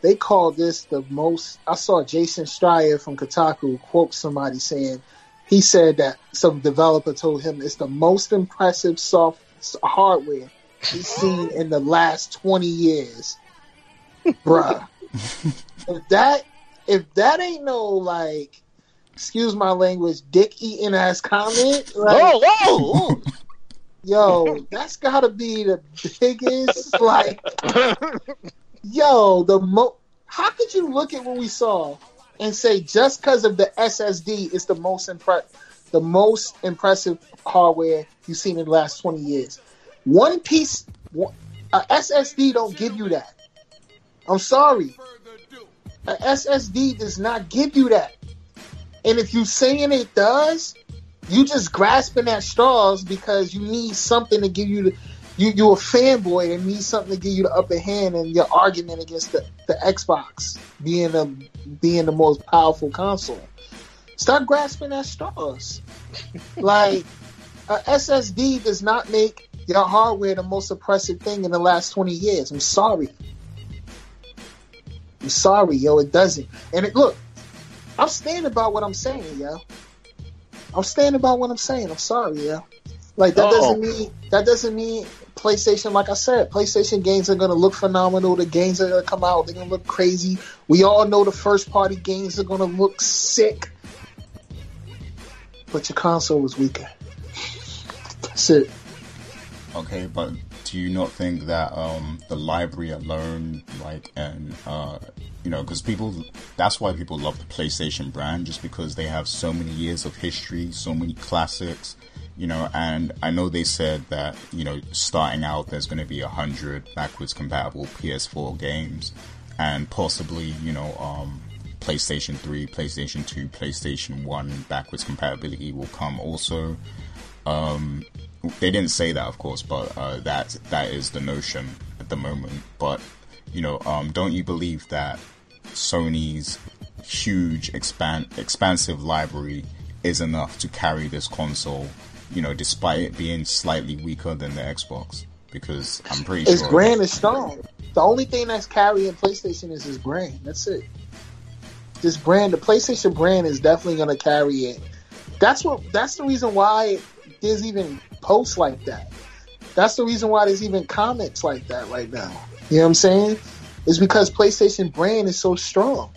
They call this the most. I saw Jason Schreier from Kotaku quote somebody saying he said that some developer told him it's the most impressive soft hardware he's seen in the last twenty years, bruh. if that if that ain't no like, excuse my language, dick eating ass comment, like, Oh, whoa! yo, that's gotta be the biggest like yo, the mo. How could you look at what we saw and say just because of the SSD, it's the most impre- the most impressive hardware you've seen in the last twenty years? One piece, a SSD don't give you that. I'm sorry, a SSD does not give you that. And if you're saying it does, you just grasping at straws because you need something to give you the you you a fanboy and need something to give you the upper hand in your argument against the, the Xbox being the being the most powerful console. Start grasping at straws. like a SSD does not make your hardware the most oppressive thing in the last twenty years. I'm sorry. I'm sorry, yo, it doesn't. And it look, I'm standing about what I'm saying, yo. I'm standing about what I'm saying. I'm sorry, yo. Like that Oh. doesn't mean that doesn't mean PlayStation. Like I said, PlayStation games are gonna look phenomenal. The games are gonna come out. They're gonna look crazy. We all know the first party games are gonna look sick. But your console is weaker. That's it. Okay, but do you not think that um, the library alone, like, and uh, you know, because people, that's why people love the PlayStation brand, just because they have so many years of history, so many classics, you know. And I know they said that you know, starting out, there's going to be a hundred backwards compatible PS4 games, and possibly, you know, um, PlayStation 3, PlayStation 2, PlayStation 1 backwards compatibility will come also they didn't say that, of course, but uh, that that is the notion at the moment. But you know, um, don't you believe that Sony's huge expand expansive library is enough to carry this console? You know, despite it being slightly weaker than the Xbox, because I'm pretty sure Its sure brand is strong. The only thing that's carrying PlayStation is its brand. That's it. This brand, the PlayStation brand, is definitely going to carry it. That's what. That's the reason why there's even posts like that. That's the reason why there's even comments like that right now. You know what I'm saying? It's because PlayStation brand is so strong.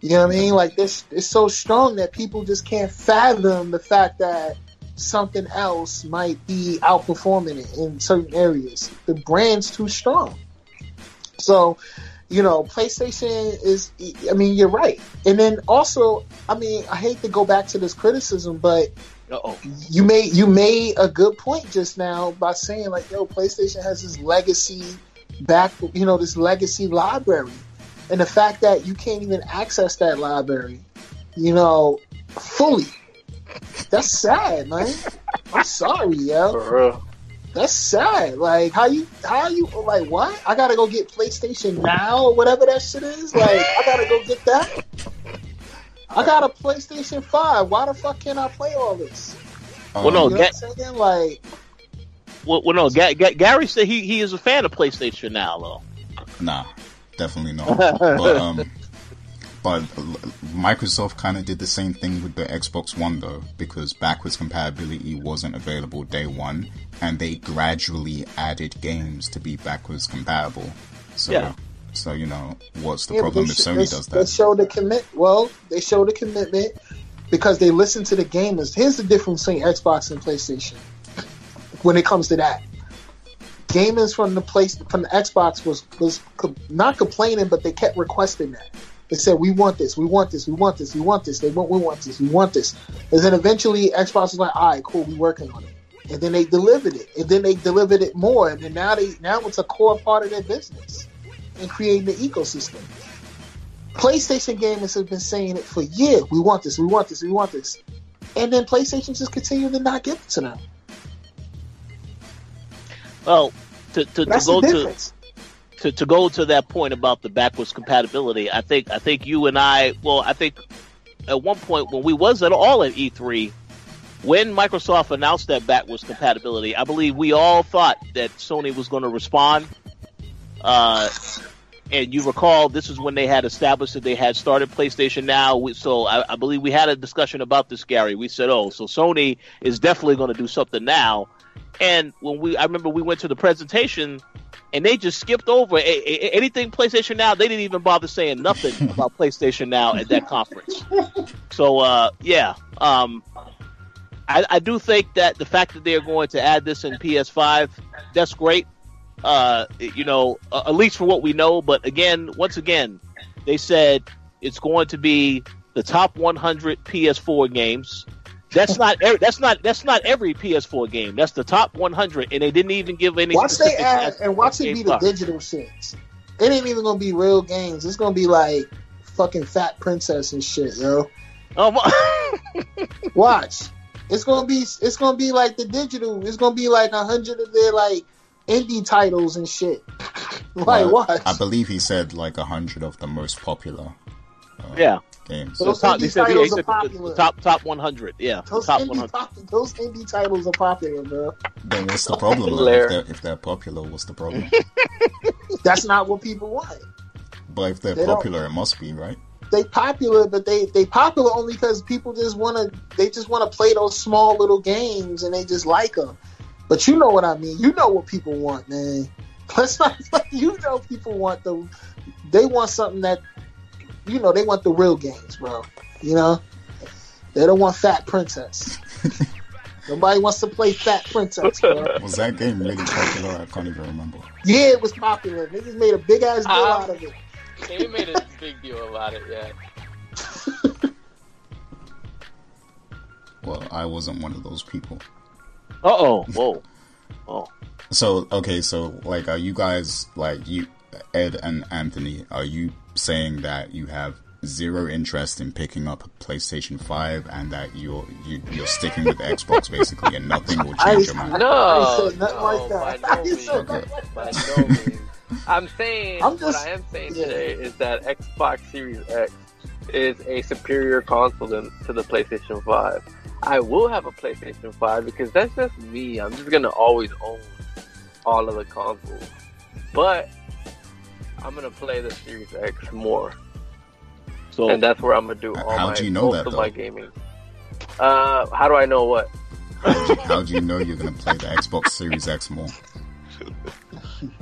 You know what I mean? Like this, it's so strong that people just can't fathom the fact that something else might be outperforming it in certain areas. The brand's too strong. So, you know, PlayStation is, I mean, you're right. And then also, I mean, I hate to go back to this criticism, but Uh-oh. you made you made a good point just now by saying like, yo, PlayStation has this legacy back, you know, this legacy library, and the fact that you can't even access that library, you know, fully. That's sad, man. I'm sorry, yo. For real. That's sad. Like how you how you like what? I gotta go get PlayStation now or whatever that shit is. Like I gotta go get that. I got a PlayStation Five. Why the fuck can't I play all this? um, Well, no, You know Ga- what I'm saying? Like well, well, no. Ga- Ga- Gary said he, he is a fan of PlayStation now, though. Nah, definitely not. but um, but Microsoft kind of did the same thing with the Xbox One though, because backwards compatibility wasn't available day one, and they gradually added games to be backwards compatible. So, Yeah. So you know, what's the yeah, problem if sh- Sony does that? They show the commit. Well, they show the commitment because they listen to the gamers. Here's the difference between Xbox and PlayStation when it comes to that. Gamers from the place from the Xbox was was co- not complaining, but they kept requesting that. They said, "We want this, we want this, we want this, we want this." They want, "We want this, we want this," and then eventually Xbox was like, "All right, cool, we working on it." and then they delivered it, and then they delivered it more, and then now they now it's a core part of their business in creating the ecosystem. PlayStation gamers have been saying it for years. We want this. We want this. We want this. And then PlayStation just continue to not give it to them. Well, to, to, to go to, to to go to that point about the backwards compatibility, I think I think you and I, well, I think at one point when we was at all at E3, when Microsoft announced that backwards compatibility, I believe we all thought that Sony was going to respond. Uh, and you recall this is when they had established that they had started PlayStation Now. We, so I, I believe we had a discussion about this, Gary. We said, "Oh, so Sony is definitely going to do something now." And when we, I remember we went to the presentation, and they just skipped over a, a- anything PlayStation Now. They didn't even bother saying nothing about PlayStation Now at that conference. So uh, yeah, um, I, I do think that the fact that they are going to add this in PS5, that's great. Uh, you know, uh, at least for what we know. But again, once again, they said it's going to be the top 100 PS4 games. That's not every, that's not that's not every PS4 game. That's the top 100, and they didn't even give any. Watch they add and watch it be the digital shits. It ain't even gonna be real games. It's gonna be like fucking Fat Princess and shit, yo. Um, Watch. It's gonna be it's gonna be like the digital. It's gonna be like a hundred of their like indie titles and shit. like Well, watch. I believe he said like a hundred of the most popular uh, yeah, games. Those the top, indie said, titles he are said the- popular. the top top 100. Yeah, those top indie 100. pop, those indie titles are popular, bro. Then what's the problem? though? If, they're, if they're popular, what's the problem? That's not what people want. but if they're They don't- popular, it must be right. They popular, but they they popular only because people just want to. They just want to play those small little games and they just like them. But you know what I mean. You know what people want, man. Let's not. You know people want the. They want something that. You know they want the real games, bro. You know. They don't want Fat Princess. Nobody wants to play Fat Princess, bro. Was that game really popular? I can't even remember. Yeah, it was popular. Niggas made a big ass deal Ah. out of it. They made a big deal about it, yeah. Well, I wasn't one of those people. Uh oh, whoa, oh. So okay, so like, are you guys like you, Ed and Anthony? Are you saying that you have zero interest in picking up a PlayStation Five and that you're you, you're sticking with Xbox basically, and nothing will change ain't- your mind? No, I ain't said nothing no, like that. by I no ain't means. said nothing By no means. I'm saying I'm just- what I am saying yeah. today is that Xbox Series X is a superior console than, to the PlayStation 5. I will have a PlayStation 5 because that's just me. I'm just gonna always own all of the consoles. But I'm gonna play the Series X more. So and that's where I'm gonna do all How my do you know most that, of though? my gaming. Uh, how do I know what? How do you, how do you know you're gonna play the Xbox Series X more?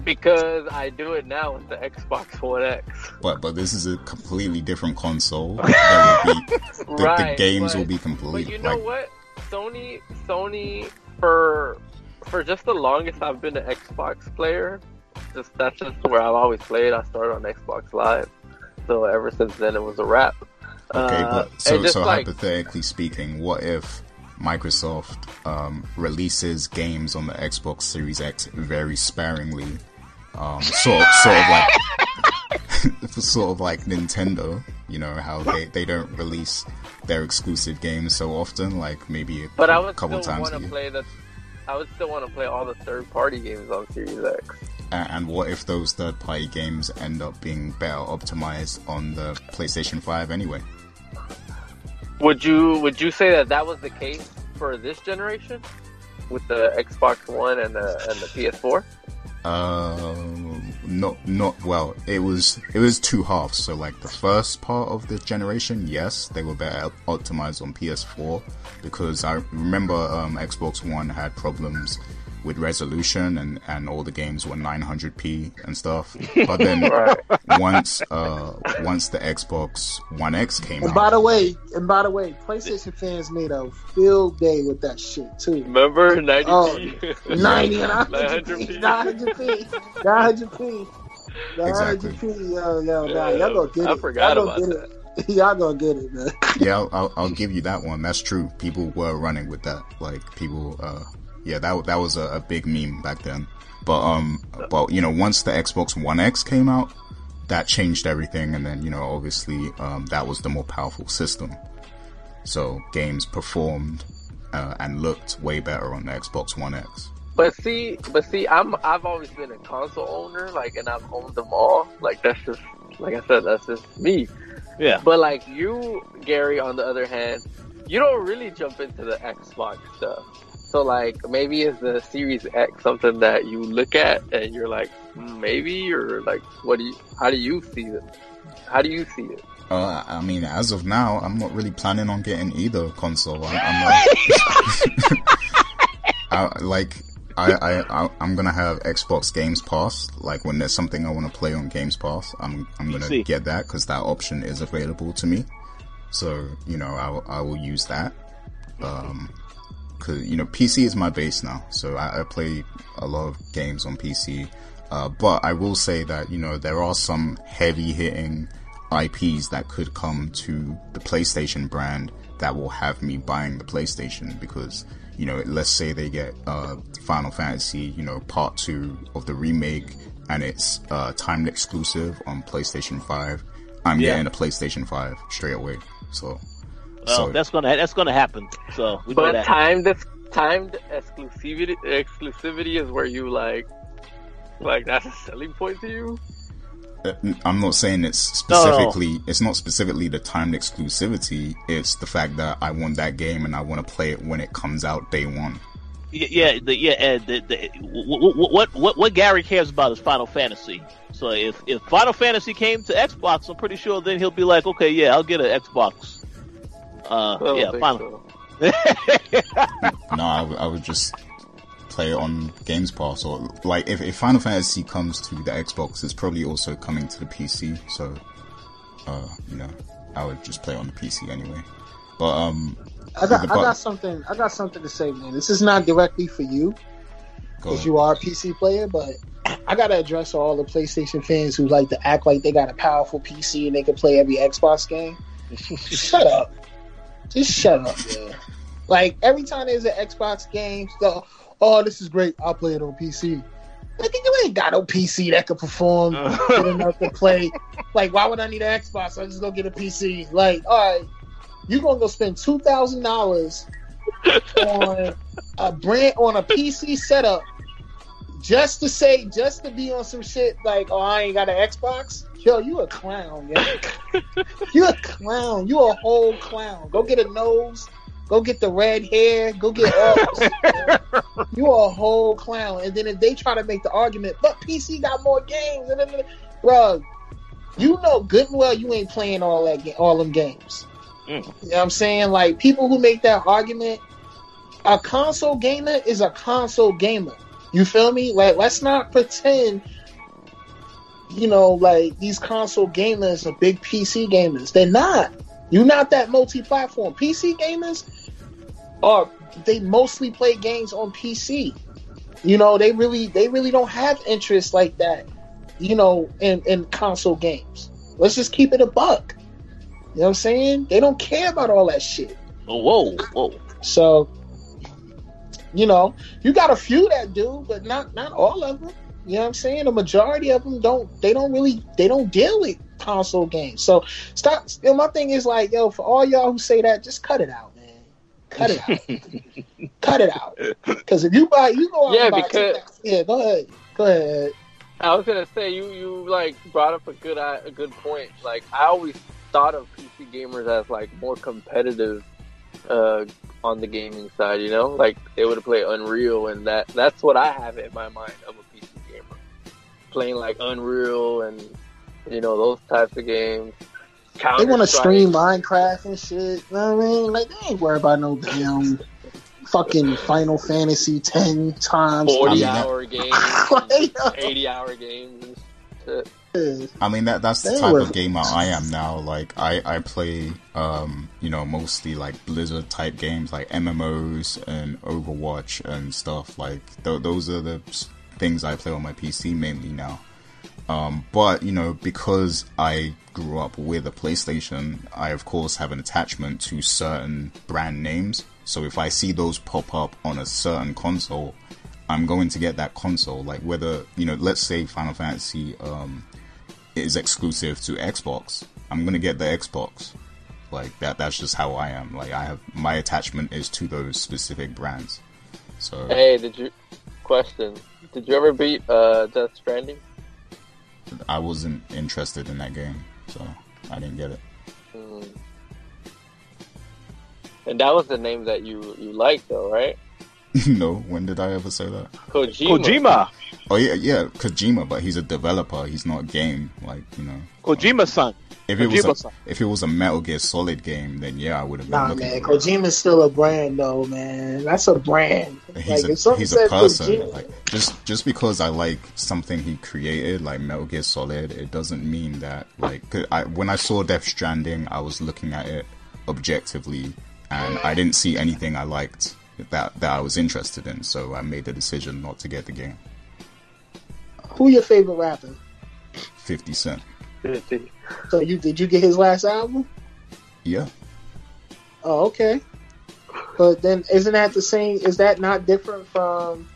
Because I do it now with the Xbox One X. But but this is a completely different console. Be the, the games but- will be But complete. you know like what? Sony, Sony, for for just the longest I've been an Xbox player, just that's just where I've always played. I started on Xbox Live, so ever since then it was a wrap. Okay, Uh, but so just so like hypothetically speaking, what if Microsoft um, releases games on the Xbox Series X very sparingly, um, sort of, sort of like sort of like Nintendo, you know how they, they don't release their exclusive games so often, like maybe a but I would couple still times want a to year. play the. I would still want to play all the third party games on Series X. And what if those third party games end up being better optimized on the PlayStation 5 anyway? Would you would you say that that was the case for this generation with the Xbox One and the and the PS4? Um, not not well. It was it was two halves. So like the first part of the generation, yes, they were better optimized on PS4 because I remember um, Xbox One had problems with resolution and and all the games were 900p and stuff. But then Right. once uh once the Xbox One X came out. And by the way, and by the way, PlayStation fans made a field day with that shit too. Remember 90 Oh, 90 and 900p. 900p, 900p, 900p, Exactly. yo, yo, nah, y'all gonna get it. I forgot y'all gonna about get it. Y'all gonna get it, man. yeah, I'll, I'll, I'll give you that one. That's true. People were running with that. Like people, uh, yeah, that that was a, a big meme back then. But um, but you know, once the Xbox One X came out, that changed everything, and then you know, obviously, um, that was the more powerful system. So games performed uh, and looked way better on the Xbox One X. But see, but see, I'm I've always been a console owner, like, and I've owned them all. Like that's just, like I said, that's just me. Yeah. But like you, Gary, on the other hand, you don't really jump into the Xbox stuff. So like maybe is the Series X something that you look at and you're like "Hmm, maybe or like what do you how do you see it? How do you see it? Uh, I mean, as of now, I'm not really planning on getting either console. I, I'm not, I, like, I, I, I, I'm gonna have Xbox Games Pass. Like, when there's something I want to play on Games Pass, I'm, I'm gonna PC. get that because that option is available to me. So, you know, I, will- I will use that. Um, cause, you know, PC is my base now. So I, I play a lot of games on PC. Uh, but I will say that, you know, there are some heavy hitting IPs that could come to the PlayStation brand that will have me buying the PlayStation because, you know, let's say they get, uh, Final Fantasy, you know, part two of the remake and it's, uh, timed exclusive on PlayStation 5. I'm Yeah. getting a PlayStation 5 straight away. So, Well, so that's gonna that's gonna happen. So we know But that. timed timed exclusivity exclusivity is where you like like that's a selling point to you. Uh, I'm not saying it's No, no, no. specifically. It's not specifically the timed exclusivity. It's the fact that I want that game and I want to play it when it comes out day one. Y- Yeah, the, yeah, and the, the, what, what what what Gary cares about is Final Fantasy. So if if Final Fantasy came to Xbox, I'm pretty sure then he'll be like, okay, yeah, I'll get an Xbox. Uh, I yeah, Final. so. No, I, would- I would just play it on Games Pass or like if, if Final Fantasy comes to the Xbox, it's probably also coming to the PC. So, uh, you know, I would just play it on the PC anyway. But um, I got, the I got something. I got something to say, man. This is not directly for you because you are a PC player, but I gotta address all the PlayStation fans who like to act like they got a powerful PC and they can play every Xbox game. shut up. Just shut up, man. Like every time there's an Xbox game, so oh, this is great. I'll play it on PC. Like you ain't got no PC that can perform good enough to play. Like, why would I need an Xbox? I just go get a PC. Like, all right, you gonna go spend two thousand dollars on a brand on a PC setup just to say, just to be on some shit like, oh, I ain't got an Xbox. Yo, you a clown, yo. you a clown. You a whole clown. Go get a nose. Go get the red hair. Go get all. this shit, yo. you a whole clown. And then if they try to make the argument, but PC got more games, and then, bro, you know good and well you ain't playing all that, ga- all them games. Mm. You know what I'm saying? Like people who make that argument, a console gamer is a console gamer. You feel me? Like let's not pretend, you know, like these console gamers are big PC gamers. They're not. You're not that multi-platform. PC gamers are they mostly play games on PC. You know, they really they really don't have interest like that, you know, in, in console games. Let's just keep it a buck. You know what I'm saying? They don't care about all that shit. Oh, whoa, whoa. So, you know, you got a few that do, but not not all of them. You know what I'm saying? The majority of them don't. They don't really. They don't deal with console games. So stop. You know, my thing is like, yo, for all y'all who say that, just cut it out, man. Cut it out. cut it out. Because if you buy, you go out Yeah, and buy. because- yeah, go ahead. Go ahead. I was gonna say you you like brought up a good a good point. Like I always thought of PC gamers as like more competitive uh, on the gaming side. You know, like they would play Unreal, and that that's what I have in my mind of a PC gamer playing like Unreal and you know those types of games. They want to Counter-Strike. stream Minecraft and shit. You know what I mean? Like they ain't worried about no damn fucking Final Fantasy ten times. forty I mean, hour games, Like, eighty hour games. And shit. I mean that that's the type of gamer I am now. Like I I play um you know mostly like Blizzard type games like MMOs and Overwatch and stuff. Like th- those are the things I play on my PC mainly now. Um, but you know because I grew up with a PlayStation, I of course have an attachment to certain brand names. So if I see those pop up on a certain console, I'm going to get that console. Like whether you know, let's say Final Fantasy um, is exclusive to Xbox, I'm gonna get the Xbox. Like that. That's just how I am. Like I have my attachment is to those specific brands. So Hey, did you question? Did you ever beat uh, Death Stranding? I wasn't interested in that game, so I didn't get it. Mm. And that was the name that you you liked, though, right? no, when did I ever say that? Kojima. Kojima, Oh yeah, yeah, Kojima, but he's a developer. He's not a game. Like you know, Kojima son. if it was Kojima-san. a, if it was a Metal Gear Solid game, then yeah, I would have been Nah, looking. man, for it. Kojima's still a brand, though, man. That's a brand. He's like, a he's a person. Kojima- Like just just because I like something he created, like Metal Gear Solid, it doesn't mean that like I, when I saw Death Stranding, I was looking at it objectively, and I didn't see anything I liked that that I was interested in. So I made the decision not to get the game. who your favorite rapper? Fifty Cent. Fifty. So you did you get his last album? Yeah. Oh, okay. But then, isn't that the same? Is that not different from?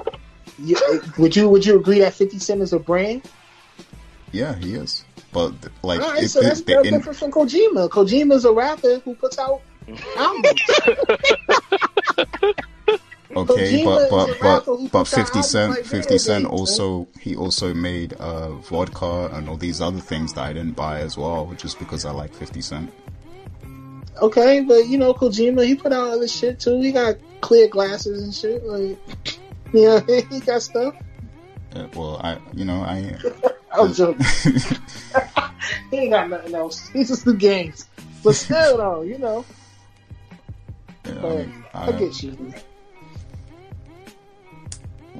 Would you would you agree that Fifty Cent is a brand? Yeah, he is. But like, All right, it, so that's it- the in- different from Kojima. Kojima's a rapper who puts out albums. okay, Kojima but but but but Fifty Cent, Fifty video Cent games, man. also he also made uh, vodka and all these other things that I didn't buy as well, just because I like Fifty Cent. okay, but you know Kojima, he put out other shit too. He got clear glasses and shit. Like, yeah, he got stuff. Uh, well, I you know I I'm joking. he ain't got nothing else. He just do games. But still, though, you know, yeah, I, I I, get you.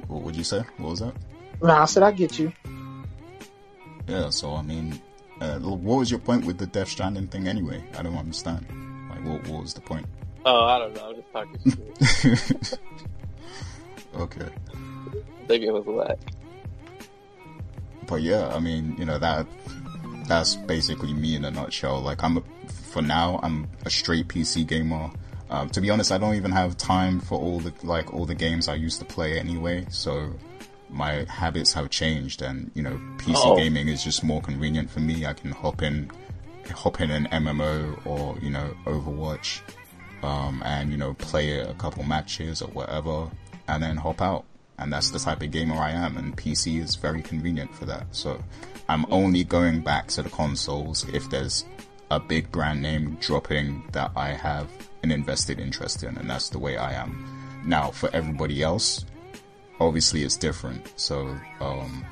what would you say? What was that? Nah, I said I get you. Yeah, so I mean, uh, what was your point with the Death Stranding thing anyway? I don't understand. Like, what, what was the point? Oh, I don't know. I'm just talking shit. okay. I think it was whack. but yeah, I mean, you know that that's basically me in a nutshell. Like I'm a, for now, I'm a straight PC gamer. Um, to be honest, I don't even have time for all the like all the games I used to play anyway. So my habits have changed, and you know, PC Oh. gaming is just more convenient for me. I can hop in, hop in an MMO or you know Overwatch, um, and you know play a couple matches or whatever, and then hop out. And that's the type of gamer I am, and PC is very convenient for that. So I'm only going back to the consoles if there's a big brand name dropping that I have an invested interest in, and that's the way I am. Now, for everybody else, obviously it's different. So, um,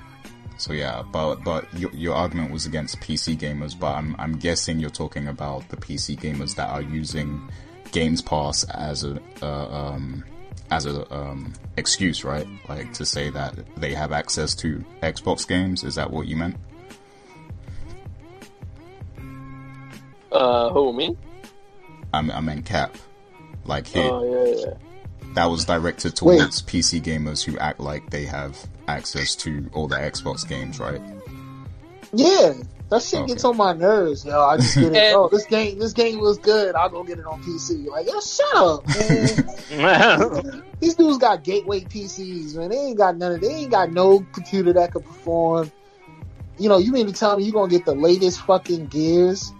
so yeah, but but your, your argument was against PC gamers, but I'm I'm guessing you're talking about the PC gamers that are using Games Pass as a uh, um, as a um, excuse, right? Like to say that they have access to Xbox games. Is that what you meant? Uh, who me? I, I meant Cap. Like he, Oh yeah, yeah. that was directed towards PC gamers who act like they have access to all the Xbox games, right? Yeah, that shit Okay. gets on my nerves, yo. I just get it. And- oh, this game, this game was good. I'll go get it on PC. Like, yo, shut up, man. These dudes got gateway PCs, man. They ain't got none of. They ain't got no computer that could perform. You know, you mean to tell me you gonna get the latest fucking gears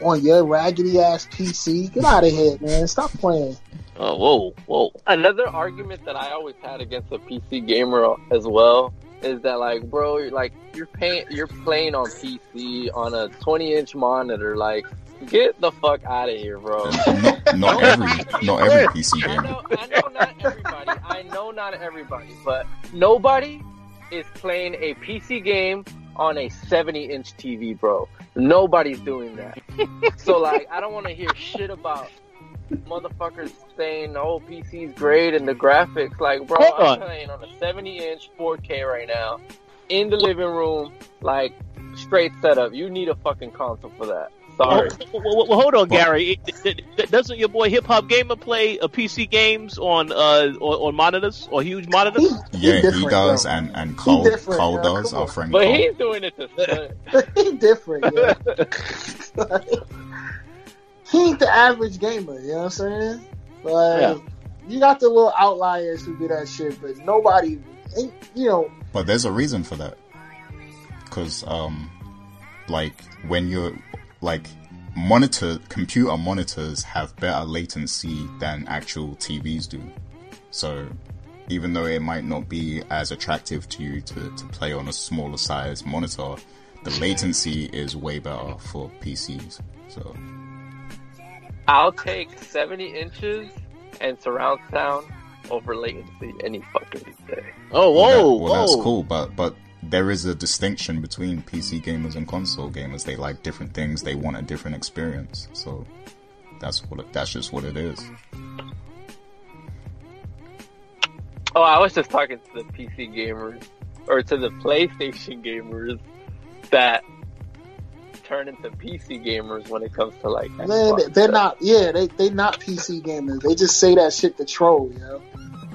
on your raggedy ass PC? Get out of here, man. Stop playing. oh, whoa, whoa. Another argument that I always had against a PC gamer as well is that like, bro, you're like you're paying, you're playing on PC on a 20 inch monitor. Like, get the fuck out of here, bro. not, not every not every PC I gamer. know, I know not everybody. I know not everybody, but nobody is playing a PC game on a 70 inch TV, bro. Nobody's doing that. so like, I don't want to hear shit about motherfuckers saying, "Oh, PC's great and the graphics." Like, bro, Hold I'm on. playing on a 70 inch 4K right now in the living room, like straight setup. You need a fucking console for that. Sorry. Well, well, well, hold on, Gary. Doesn't your boy Hip Hop Gamer play uh, PC games on uh on, on monitors or huge monitors? He, he Yeah, he different, does, bro. and and Cole Cole yeah, does. come Our on. friend But Cole. he's doing it to. he different. Yeah. he ain't the average gamer. You know what I'm saying? Like, Yeah. you got the little outliers who do that shit, but nobody, you know. But there's a reason for that. Because, um, like, when you're, like, monitor, computer monitors have better latency than actual TVs do. So, even though it might not be as attractive to you to, to play on a smaller size monitor, the latency is way better for PCs. So, I'll take 70 inches and surround sound over latency any fucking day. Oh, well, whoa, that- well, whoa. that's cool, but but there is a distinction between PC gamers and console gamers. They like different things. They want a different experience. So that's what it, that's just what it is. Oh, I was just talking to the PC gamers or to the PlayStation gamers that turn into PC gamers when it comes to like. Man, they're stuff. not. Yeah, they they not PC gamers. They just say that shit to troll, you know.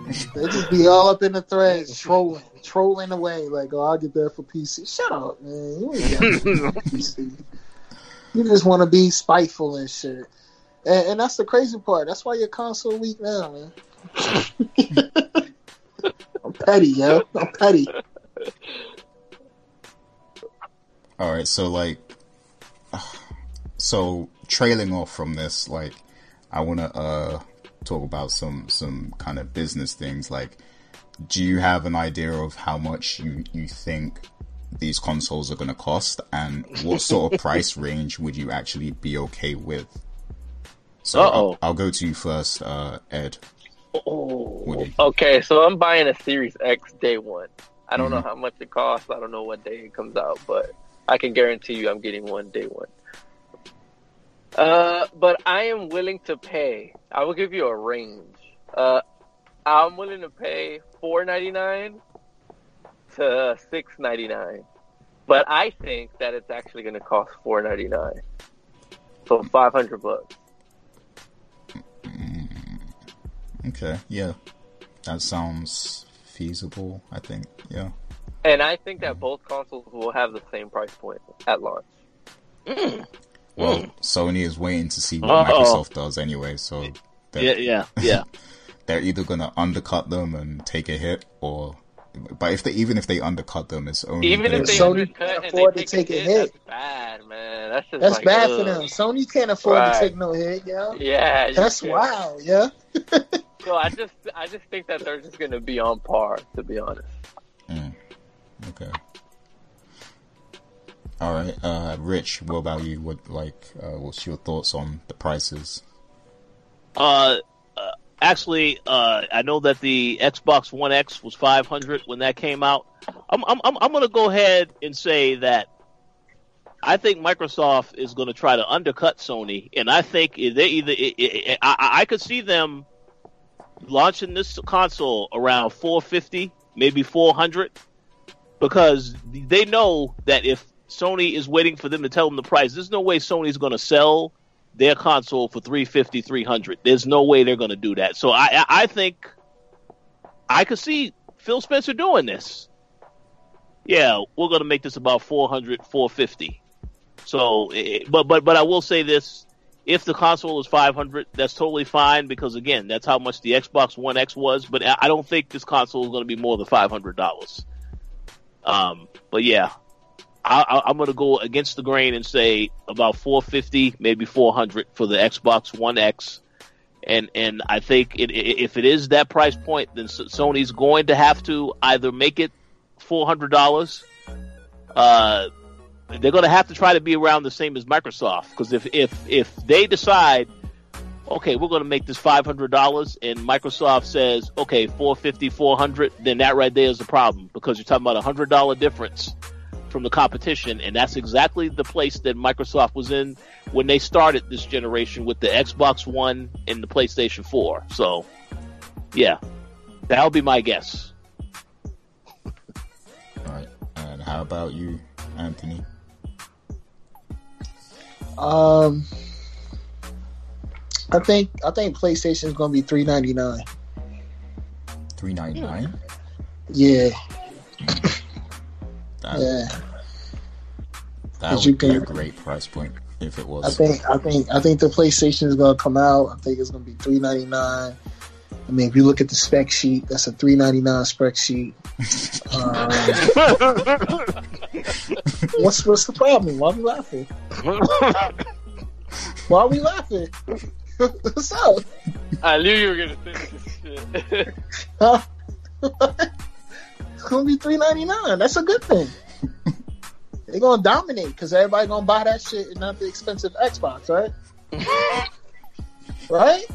They just be all up in the threads trolling, trolling away. Like, oh, I'll get that for PC. Shut up, man. You ain't got PC. You just want to be spiteful and shit. And, and that's the crazy part. That's why your console weak now, man. I'm petty, yo. I'm petty. All right, so like, so trailing off from this, like, I want to uh talk about some some kind of business things. Like, do you have an idea of how much you you think these consoles are going to cost, and what sort of price range would you actually be okay with? So I'll, I'll go to you first, uh, Ed. Oh, okay. So I'm buying a Series X day one. I don't Mm-hmm. know how much it costs. I don't know what day it comes out, but I can guarantee you I'm getting one day one. Uh, but I am willing to pay. I will give you a range. Uh, I'm willing to pay four ninety nine to six ninety nine, but I think that it's actually going to cost four ninety nine. So five hundred bucks. Okay, yeah, that sounds feasible. I think, yeah. And I think that both consoles will have the same price point at launch. Well, Sony is waiting to see what Uh-oh. Microsoft does anyway, so they're, Yeah, yeah, yeah. they're either gonna undercut them and take a hit, or but if they even if they undercut them, it's only Even if they Sony undercut can't and they afford to take, take a a hit, hit. that's bad, man. That's just That's like, bad ugh. for them. Sony can't afford Right. to take no hit, yo. Yeah, That's can't. wild, yeah. So I just, I just think that they're just gonna be on par, to be honest. Mm. Okay. All right, uh, Rich. What about you? What like? Uh, what's your thoughts on the prices? Uh, uh, actually, uh, I know that the Xbox One X was 500 when that came out. I'm, I'm, I'm, going to go ahead and say that I think Microsoft is going to try to undercut Sony, and I think they either I, I, I I could see them launching this console around 450, maybe 400, because they know that if Sony is waiting for them to tell them the price, there's no way Sony's going to sell their console for 350 300 there's no way they're going to do that. So I, I think i could see phil spencer doing this. Yeah we're going to make this about 400 450 so eh, but but but i will say this. If the console is 500 that's totally fine because again that's how much the xbox one x was. But i don't think this console is going to be more than 500 dollars. Um but yeah I, I'm going to go against the grain and say about 450, maybe 400 for the Xbox One X. And and I think it, if it is that price point, then Sony's going to have to either make it four hundred dollars. Uh, they're going to have to try to be around the same as Microsoft because if if if they decide, okay, we're going to make this five hundred dollars, and Microsoft says, okay, 450, 400, then that right there is the problem because you're talking about a hundred dollar difference from the competition, and that's exactly the place that Microsoft was in when they started this generation with the Xbox One and the PlayStation 4. So, yeah, that'll be my guess. All right, and how about you, Anthony? Um, I think I think PlayStation is gonna be three ninety nine. Three ninety nine. Yeah, That yeah. that But you would be a great price point if it was. I think I think I think the PlayStation is gonna come out. I think it's gonna be three ninety nine. I mean, if you look at the spec sheet, that's a three ninety nine spec sheet. Um, what's what's the problem? Why are we laughing? Why are we laughing? what's up? I knew you were gonna say this shit. Huh? it's gonna be three ninety nine. That's a good thing. They're gonna dominate because everybody gonna buy that shit and not the expensive Xbox, right? right?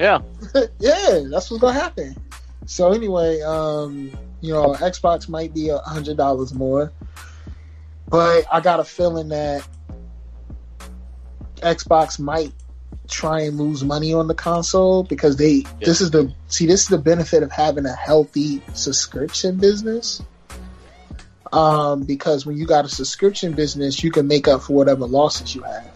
Yeah. yeah, that's what's gonna happen. So anyway, um, you know, Xbox might be a hundred dollars more, but I got a feeling that Xbox might try and lose money on the console because they this is the see this is the benefit of having a healthy subscription business. Um, because when you got a subscription business, you can make up for whatever losses you have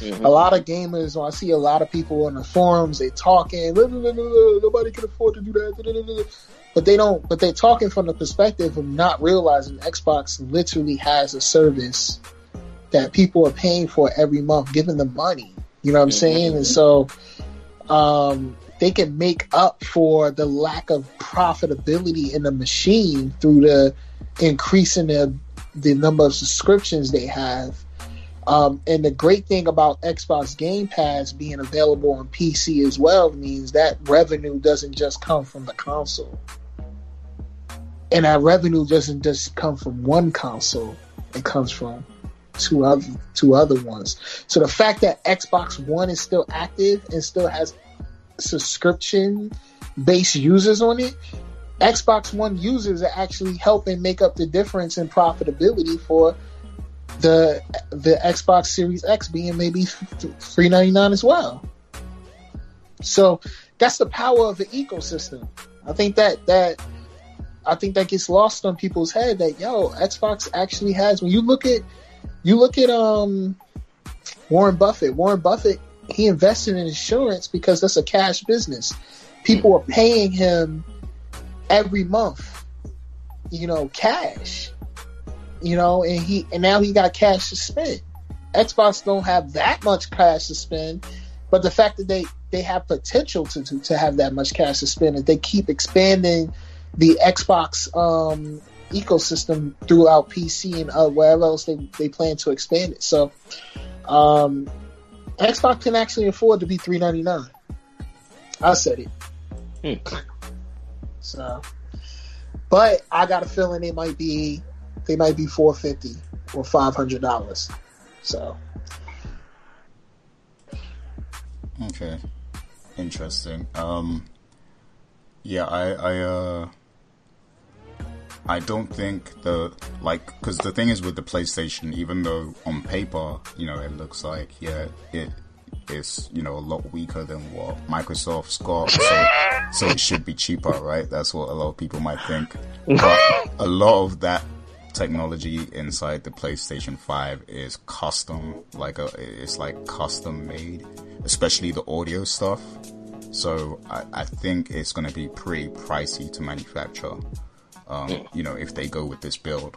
Mhm. a lot of gamers, I see a lot of people on the forums, they talking, "Blah, blah, blah, blah, nobody can afford to do that, blah, blah, blah, blah." but they don't, but they're talking from the perspective of not realizing Xbox literally has a service that people are paying for every month, giving them money. You know what I'm saying? And so, um, they can make up for the lack of profitability in the machine through the increasing the, the number of subscriptions they have um, and the great thing about Xbox Game Pass being available on PC as well means that revenue doesn't just come from the console. And that revenue doesn't just come from one console, it comes from two other two other ones. So the fact that Xbox One is still active and still has subscription based users on it, Xbox One users are actually helping make up the difference in profitability for the the Xbox Series X being maybe three ninety nine as well. So that's the power of the ecosystem. I think that that I think that gets lost on people's head that yo Xbox actually has when you look at you look at um Warren Buffett. Warren Buffett he invested in insurance because that's a cash business. People are paying him every month, you know, cash you know, and he and now he got cash to spend. Xbox don't have that much cash to spend, but the fact that they they have potential to to, to have that much cash to spend, and they keep expanding the Xbox um, ecosystem throughout PC and uh, wherever else they they plan to expand it. So, um, Xbox can actually afford to be three ninety nine. I said it. Hmm. So, but I got a feeling it might be they might be four fifty or five hundred dollars. So Okay, interesting. Um, yeah, I, I, uh, I don't think the like because the thing is with the PlayStation, even though on paper, you know, it looks like yeah, it is you know a lot weaker than what Microsoft's got, so so it should be cheaper, right? That's what a lot of people might think, but a lot of that technology inside the PlayStation 5 is custom, like a, it's like custom made, especially the audio stuff. So I, I think it's going to be pretty pricey to manufacture, um, you know, if they go with this build.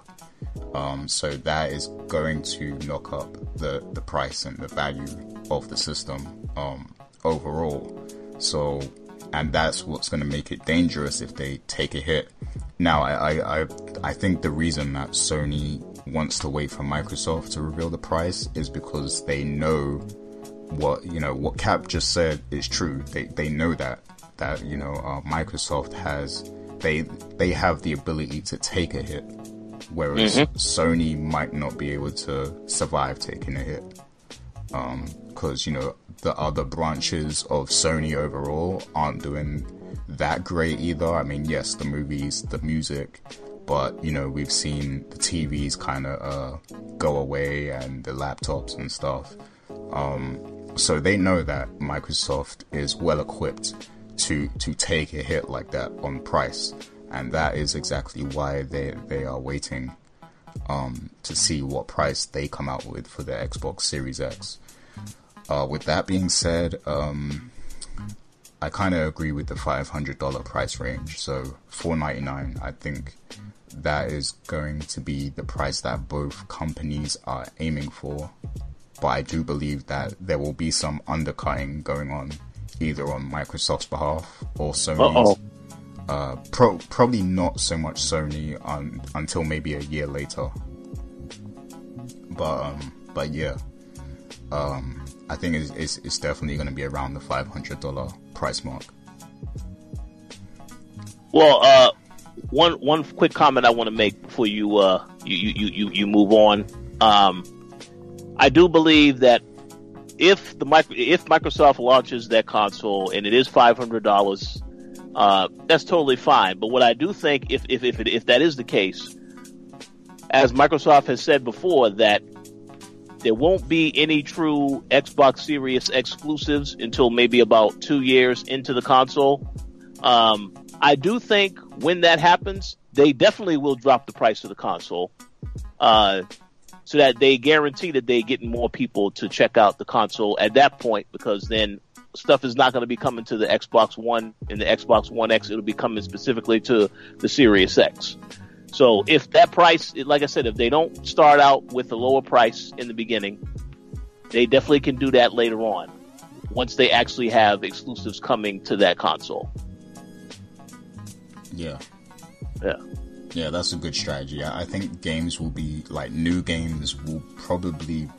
Um, so that is going to knock up the, the price and the value of the system um, overall. So, and that's what's going to make it dangerous if they take a hit. Now, I, I, I, I think the reason that Sony wants to wait for Microsoft to reveal the price is because they know what you know what Cap just said is true. They they know that that you know uh, Microsoft has they they have the ability to take a hit, whereas Sony might not be able to survive taking a hit. Because you know the other branches of Sony overall aren't doing that great either. I mean, yes, the movies, the music, but you know we've seen the TVs kind of uh, go away and the laptops and stuff. Um, so they know that Microsoft is well equipped to to take a hit like that on price, and that is exactly why they they are waiting um, to see what price they come out with for the Xbox Series X. Uh, with that being said, um, I kind of agree with the five hundred dollar price range. So four ninety nine, I think that is going to be the price that both companies are aiming for. But I do believe that there will be some undercutting going on either on Microsoft's behalf or Sony's. Uh, pro- probably not so much Sony un- until maybe a year later. But um, but yeah, um, I think it's, it's, it's definitely going to be around the five hundred dollar price mark. Well, uh, one one quick comment I want to make before you uh you you you you move on. Um, I do believe that if the if Microsoft launches that console and it is five hundred dollars, uh, that's totally fine. But what I do think, if if if, it, if that is the case, as Microsoft has said before, that there won't be any true Xbox Series exclusives until maybe about two years into the console. Um, I do think when that happens, they definitely will drop the price of the console, uh, so that they guarantee that they're getting more people to check out the console at that point. Because then stuff is not going to be coming to the Xbox One and the Xbox One X. It'll be coming specifically to the Series X. So if that price, like I said, if they don't start out with a lower price in the beginning, they definitely can do that later on once they actually have exclusives coming to that console. Yeah. Yeah. Yeah, that's a good strategy. I think games will be like new games will probably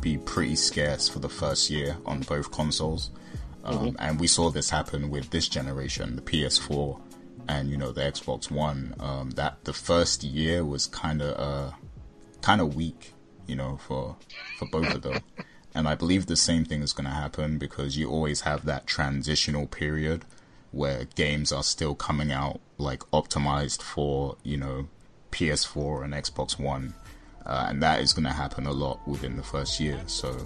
be pretty scarce for the first year on both consoles. Um, And we saw this happen with this generation, the PS4 and you know the Xbox One. Um, that the first year was kind of uh, kind of weak, you know, for for both of them. And I believe the same thing is going to happen because you always have that transitional period where games are still coming out like optimized for you know PS4 and Xbox One, uh, and that is going to happen a lot within the first year. So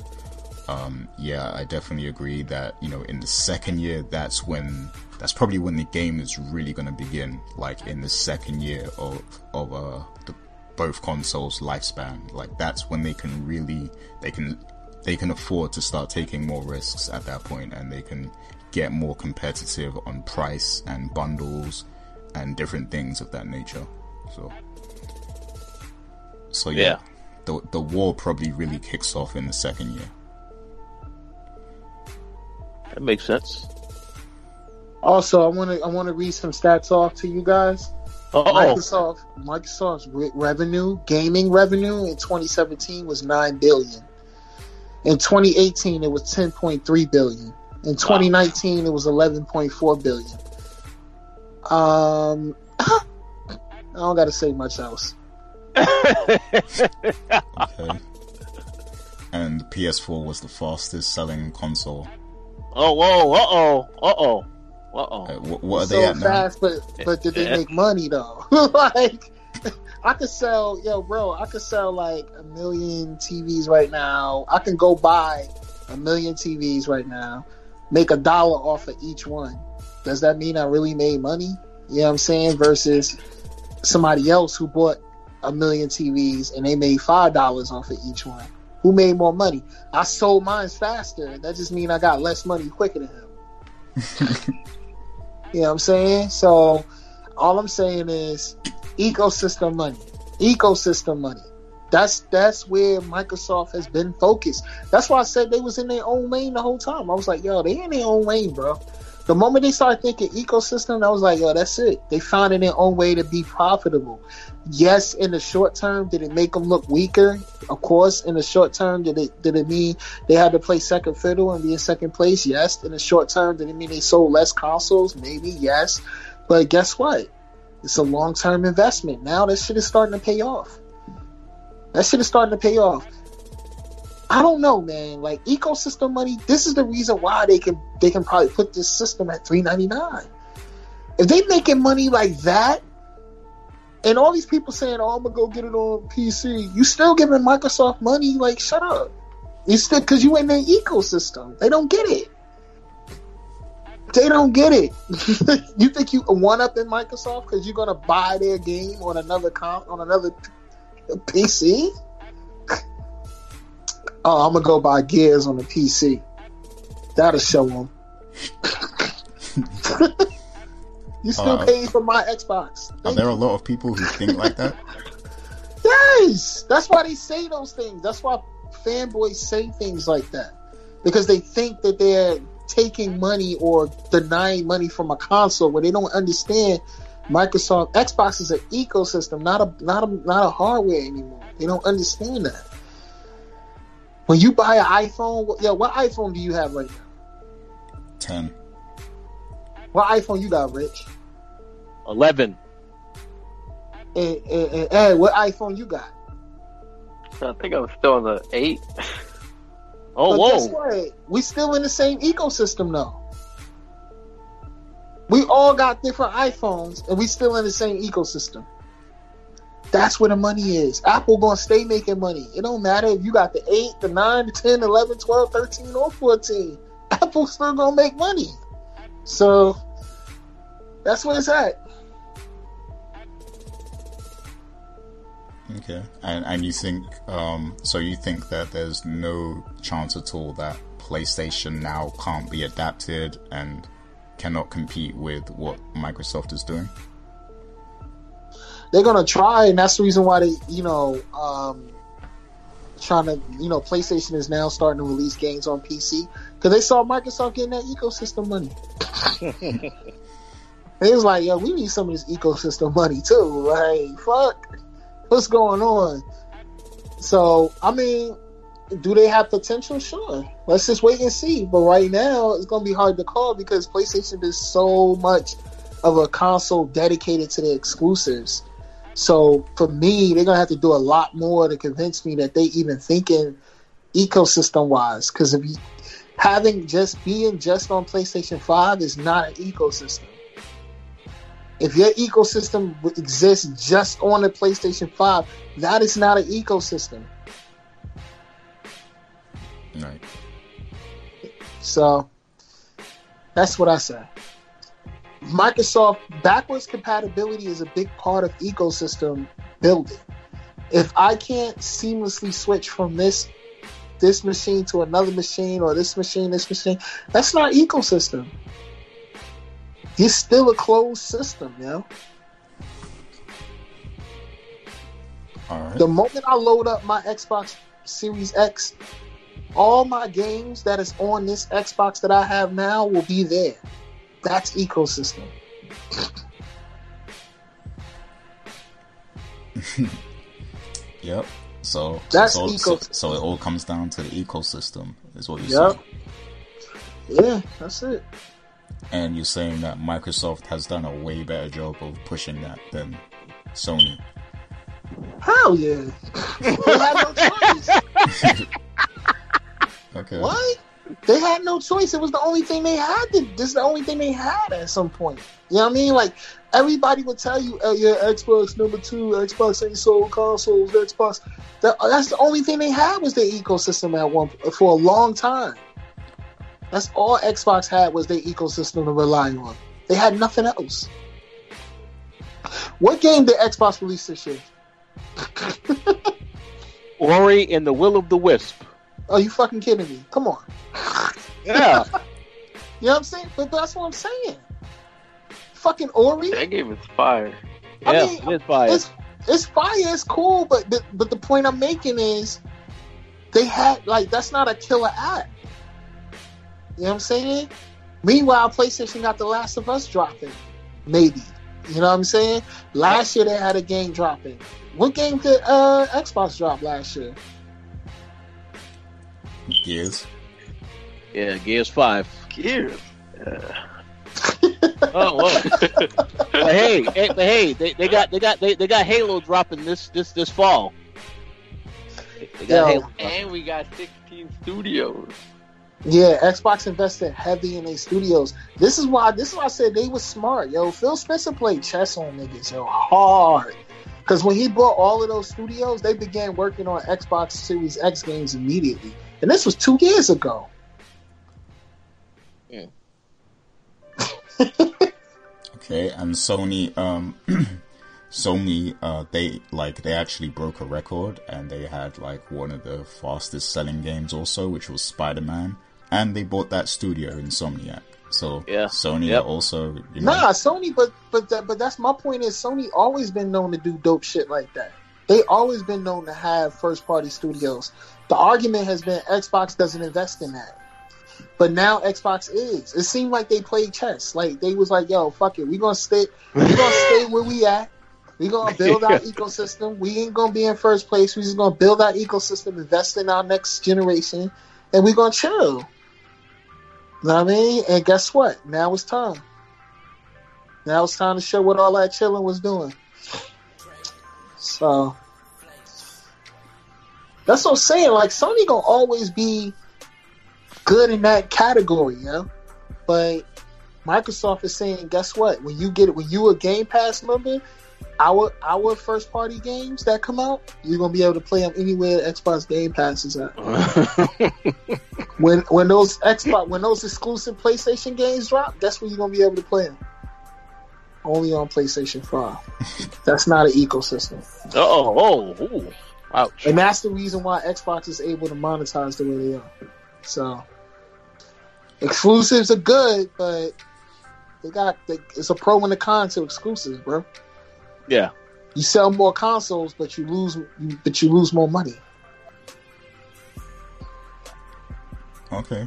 um, yeah, I definitely agree that you know in the second year that's when that's probably when the game is really going to begin. Like in the second year of of uh, the both consoles lifespan, like that's when they can really they can they can afford to start taking more risks at that point, and they can get more competitive on price and bundles and different things of that nature. So, so yeah, Yeah. the the war probably really kicks off in the second year. That makes sense. Also, I want to I want to read some stats off to you guys. Oh, Microsoft Microsoft's re- revenue, gaming revenue in 2017 was 9 billion. In 2018 it was 10.3 billion. In 2019 it was 11.4 billion. Um I don't got to say much else. Okay. and the PS4 was the fastest selling console. oh, whoa, uh oh, uh oh, uh Uh, oh. what, what are so they at now? fast, but but did they make money though? like, I could sell, yo, bro, I could sell like a million TVs right now. I can go buy a million TVs right now, make a dollar off of each one. Does that mean I really made money? You know what I'm saying? Versus somebody else who bought a million TVs and they made five dollars off of each one. Who made more money? I sold mine faster. That just means I got less money quicker than him. You know what I'm saying? So all I'm saying is ecosystem money. Ecosystem money. That's that's where Microsoft has been focused. That's why I said they was in their own lane the whole time. I was like, yo, they in their own lane, bro. The moment they started thinking ecosystem, I was like, yo, that's it. They found in their own way to be profitable. Yes, in the short term, did it make them look weaker? Of course, in the short term, did it did it mean they had to play second fiddle and be in second place? Yes. In the short term, did it mean they sold less consoles? Maybe, yes. But guess what? It's a long term investment. Now that shit is starting to pay off. That shit is starting to pay off. I don't know, man. Like ecosystem money, this is the reason why they can they can probably put this system at three ninety nine. If they making money like that, and all these people saying, "Oh, I'm gonna go get it on PC," you still giving Microsoft money? Like, shut up. You still because you in their ecosystem. They don't get it. They don't get it. you think you one up in Microsoft because you're gonna buy their game on another com- on another PC? Oh, I'm gonna go buy Gears on the PC. That'll show them. you still Uh, paying for my Xbox? Are Thank there a lot of people who think like that? Yes, that's why they say those things. That's why fanboys say things like that because they think that they're taking money or denying money from a console where they don't understand Microsoft Xbox is an ecosystem, not a not a not a hardware anymore. They don't understand that. When you buy an iPhone, what- yo, what iPhone do you have right now? Ten. What iPhone you got, Rich? Eleven. And, and, and Ed, what iPhone you got? I think I'm still on the eight. Oh, But guess whoa. what? We still in the same ecosystem though. We all got different iPhones and we still in the same ecosystem. That's where the money is. Apple gonna stay making money. It don't matter if you got the 8, the 9, the 10, 11, 12, 13, or 14. Apple still gonna make money. So that's where it's at. Okay. And and you think um so you think that there's no chance at all that PlayStation now can't be adapted and cannot compete with what Microsoft is doing? they're gonna try, and that's the reason why they, you know, um, trying to, you know, PlayStation is now starting to release games on PC because they saw Microsoft getting that ecosystem money. they was like, yo, we need some of this ecosystem money too. Like, fuck, what's going on? So, I mean, do they have potential? Sure. Let's just wait and see. But right now, it's gonna be hard to call because PlayStation is so much of a console dedicated to the exclusives. So for me, they're gonna have to do a lot more to convince me that they even thinking ecosystem wise. Because if you having just being just on PlayStation Five is not an ecosystem. If your ecosystem exists just on the PlayStation Five, that is not an ecosystem. Right. So that's what I say. Microsoft backwards compatibility is a big part of ecosystem building. If I can't seamlessly switch from this this machine to another machine or this machine, this machine, that's not ecosystem. It's still a closed system, you know. All right. The moment I load up my Xbox Series X, all my games that is on this Xbox that I have now will be there. That's ecosystem. Yep. So That's so, so, ecosystem. so it all comes down to the ecosystem, is what you're Yep. saying. Yeah, that's it. And you're saying that Microsoft has done a way better job of pushing that than Sony. Hell yeah. Okay. What? They had no choice. It was the only thing they had. To, this is the only thing they had at some point. You know what I mean? Like everybody would tell you, "Oh yeah, Xbox number two, Xbox ain't sold consoles, Xbox." That, that's the only thing they had was their ecosystem at one for a long time. That's all Xbox had was their ecosystem to rely on. They had nothing else. What game did Xbox release this year? Ori and the Will of the Wisp. Are you fucking kidding me? Come on. Yeah. You know what I'm saying? But that's what I'm saying. Fucking Ori. That game is fire. I yeah, mean, it's fire. It's it's fire. It's cool. But but, but the point I'm making is they had like that's not a killer app. You know what I'm saying? Meanwhile, PlayStation got The Last of Us dropping. Maybe. You know what I'm saying? Last year they had a game dropping. What game did uh, Xbox drop last year? Gears. Yeah, Gears Five. Gears. Uh. Oh, whoa. but hey, hey, but hey, they, they got they got they, they got Halo dropping this this this fall. They got Yo. Halo. And we got 16 studios. Yeah, Xbox invested heavy in their studios. This is why this is why I said they was smart, yo. Phil Spencer played chess on niggas, yo, hard. Because when he bought all of those studios, they began working on Xbox Series X games immediately, and this was two years ago. Yeah. Okay, and Sony, um, Sony, uh, they like they actually broke a record, and they had like one of the fastest selling games also, which was Spider Man, and they bought that studio Insomniac. So Yeah. Sony Yep. also, you know, Nah, Sony, but but that, but that's my point. Is Sony always been known to do dope shit like that? They always been known to have first party studios. The argument has been Xbox doesn't invest in that. But now Xbox is. It seemed like they played chess. Like they was like, "Yo, fuck it, we gonna stay, we gonna stay where we at. We gonna build our ecosystem. We ain't gonna be in first place. We just gonna build our ecosystem, invest in our next generation, and we gonna chill." You know what I mean? And guess what? Now it's time. Now it's time to show what all that chilling was doing. So that's what I'm saying. Like Sony gonna always be good in that category, you know. But Microsoft is saying, guess what? When you get it, when you a Game Pass member, our our first party games that come out, you're gonna be able to play them anywhere Xbox Game Pass is at. when when those Xbox when those exclusive PlayStation games drop, that's when you're gonna be able to play them. Only on PlayStation Five. that's not an ecosystem. Oh, oh, ooh. ouch! And that's the reason why Xbox is able to monetize the way they are. So exclusives are good, but they got they, it's a pro and a con to exclusives, bro. Yeah, You sell more consoles, but you lose, you, but you lose more money. Okay.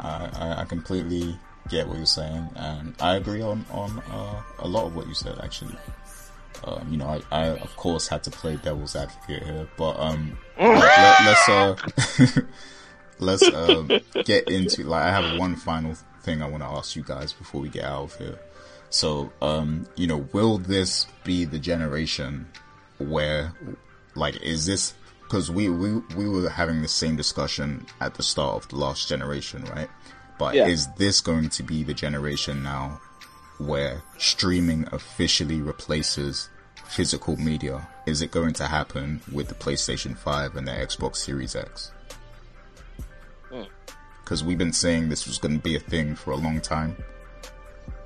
I, I, I completely get what you're saying, and I agree on on uh, a lot of what you said. Actually, um, you know, I, I of course had to play devil's advocate here, but um, let, us uh, let's uh, get into like I have one final thing I want to ask you guys before we get out of here. So, um, you know, will this be the generation where, like, is this because we, we we were having the same discussion at the start of the last generation, right? But Yeah. is this going to be the generation now where streaming officially replaces physical media? Is it going to happen with the PlayStation 5 and the Xbox Series X? Because we've been saying this was going to be a thing for a long time.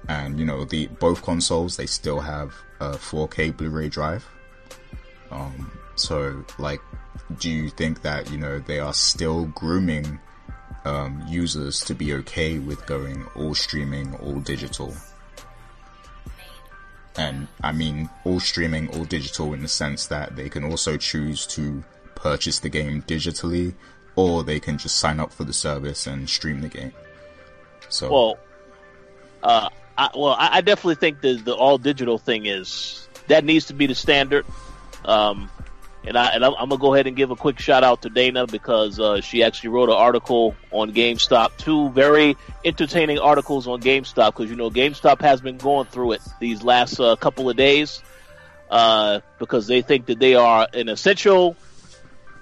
And, you know, the both consoles, they still have a 4K Blu-ray drive. Um, so, like, do you think that, you know, they are still grooming um, users to be okay with going all streaming, all digital? And I mean, all streaming, all digital in the sense that they can also choose to purchase the game digitally, or they can just sign up for the service and stream the game. So, Well, uh, I, well, I, definitely think the the all digital thing is that needs to be the standard. Um, and I and I'm, I'm gonna go ahead and give a quick shout out to Dana because uh, she actually wrote an article on GameStop, two very entertaining articles on GameStop because you know GameStop has been going through it these last uh, couple of days uh, because they think that they are an essential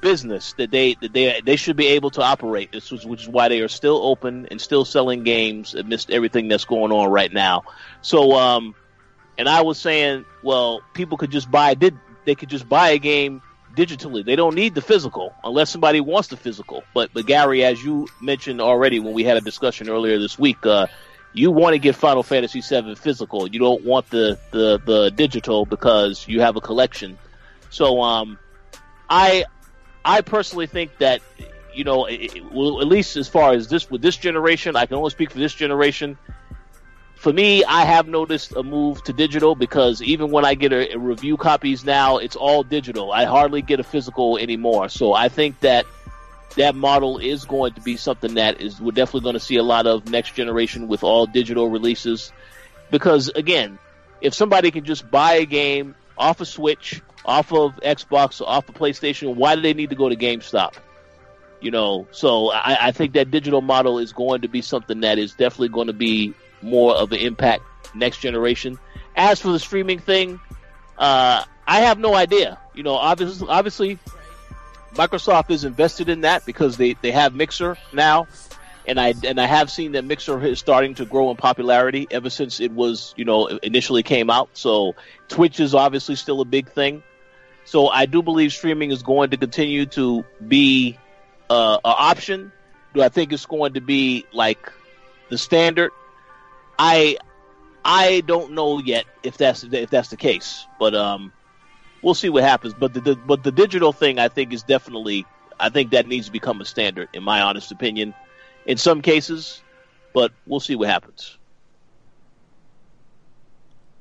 business that they that they they should be able to operate. This was which is why they are still open and still selling games amidst everything that's going on right now. So, um, and I was saying, well, people could just buy did they could just buy a game digitally. They don't need the physical unless somebody wants the physical. But but Gary, as you mentioned already when we had a discussion earlier this week, uh, you want to get Final Fantasy VII physical. You don't want the the the digital because you have a collection. So um, I I personally think that you know, it, it- well, at least as far as this with this generation, I can only speak for this generation. For me, I have noticed a move to digital because even when I get a, a review copies now, it's all digital. I hardly get a physical anymore. So I think that that model is going to be something that is we're definitely going to see a lot of next generation with all digital releases. Because again, if somebody can just buy a game off of Switch, off of Xbox, or off of PlayStation, why do they need to go to GameStop? You know, so I, I think that digital model is going to be something that is definitely going to be more of the impact next generation. As for the streaming thing, uh, I have no idea. You know, obviously, obviously, Microsoft is invested in that because they, they have Mixer now, and I and I have seen that Mixer is starting to grow in popularity ever since it was you know initially came out. So Twitch is obviously still a big thing. So I do believe streaming is going to continue to be uh, an option. Do I think it's going to be like the standard? I I don't know yet if that's if that's the case, but um, we'll see what happens. But the, the but the digital thing, I think, is definitely I think that needs to become a standard, in my honest opinion. In some cases, but we'll see what happens.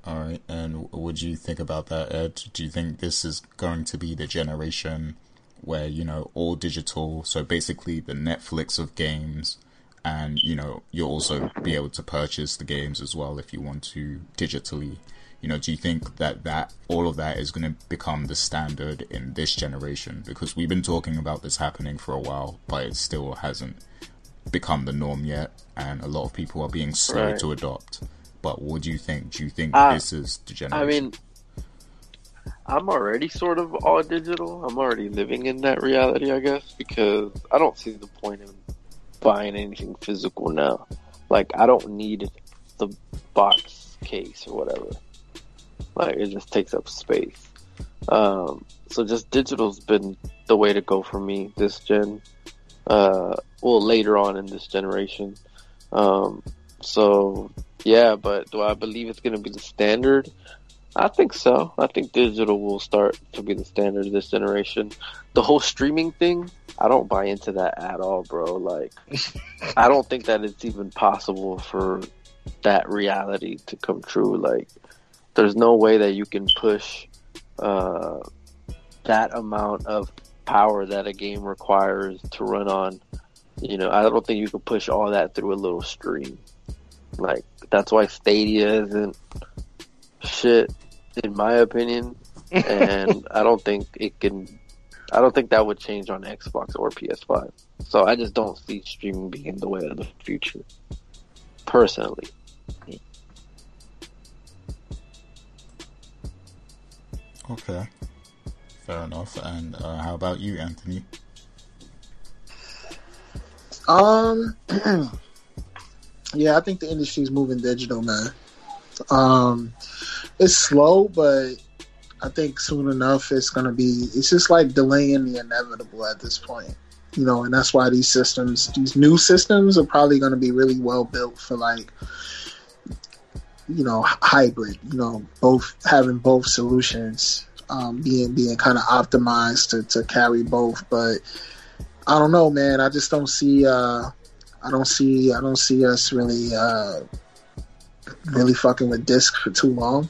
All right, and what would you think about that, Ed? Do you think this is going to be the generation where you know all digital? So basically, the Netflix of games, and you know you'll also be able to purchase the games as well if you want to digitally. You know, do you think that that all of that is going to become the standard in this generation? Because we've been talking about this happening for a while, but it still hasn't become the norm yet, and a lot of people are being slow Right. to adopt. But what do you think? Do you think Uh, this is the generation? I mean, I'm already sort of all digital. I'm already living in that reality, I guess, because I don't see the point in buying anything physical now. Like, I don't need the box case or whatever. Like, it just takes up space. Um, so just digital's been the way to go for me this gen. Uh, well, later on in this generation. Um, so yeah, but do I believe it's going to be the standard? I think so. I think digital will start to be the standard of this generation. The whole streaming thing, I don't buy into that at all, bro. Like, I don't think that it's even possible for that reality to come true. Like, there's no way that you can push uh, that amount of power that a game requires to run on. You know, I don't think you can push all that through a little stream. Like, that's why Stadia isn't shit, in my opinion. and I don't think it can. I don't think that would change on Xbox or PS5. So I just don't see streaming being the way of the future. Personally, okay, fair enough. And uh, how about you, Anthony? Um, yeah, I think the industry's moving digital, man. Um, it's slow, but I think soon enough it's gonna be. It's just like delaying the inevitable at this point, you know. And that's why these systems, these new systems, are probably gonna be really well built for like, you know, hybrid. You know, both having both solutions, um, being being kind of optimized to to carry both, but. I don't know, man. I just don't see. Uh, I don't see. I don't see us really, uh, really fucking with disc for too long.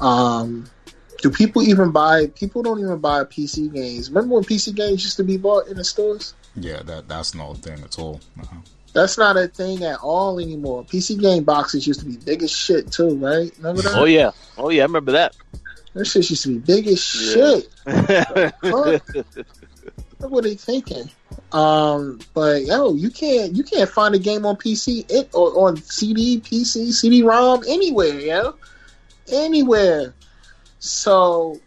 Um, do people even buy? People don't even buy PC games. Remember when PC games used to be bought in the stores? Yeah, that that's not a thing at all. No. That's not a thing at all anymore. PC game boxes used to be big as shit too, right? Remember that? Oh yeah, oh yeah, I remember that. That shit used to be big as Yeah. shit. Fuck. What were they thinking? Um, but yo, you can't you can't find a game on PC it, or on CD, PC, CD-ROM anywhere, yo, anywhere. So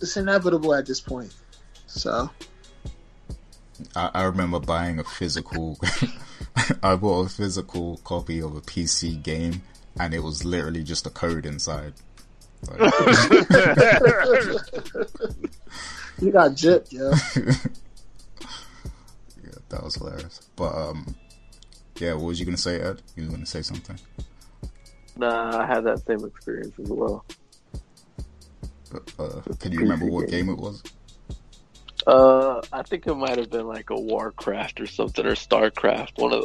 it's inevitable at this point. So I, I remember buying a physical. I bought a physical copy of a PC game, and it was literally just a code inside. Like, you got gypped, yo. yeah, that was hilarious. But um, yeah, what was you gonna say, Ed? You were gonna say something. nah, I had that same experience as well. Uh, can you remember what game it was? Uh, I think it might have been like a Warcraft or something, or Starcraft, one of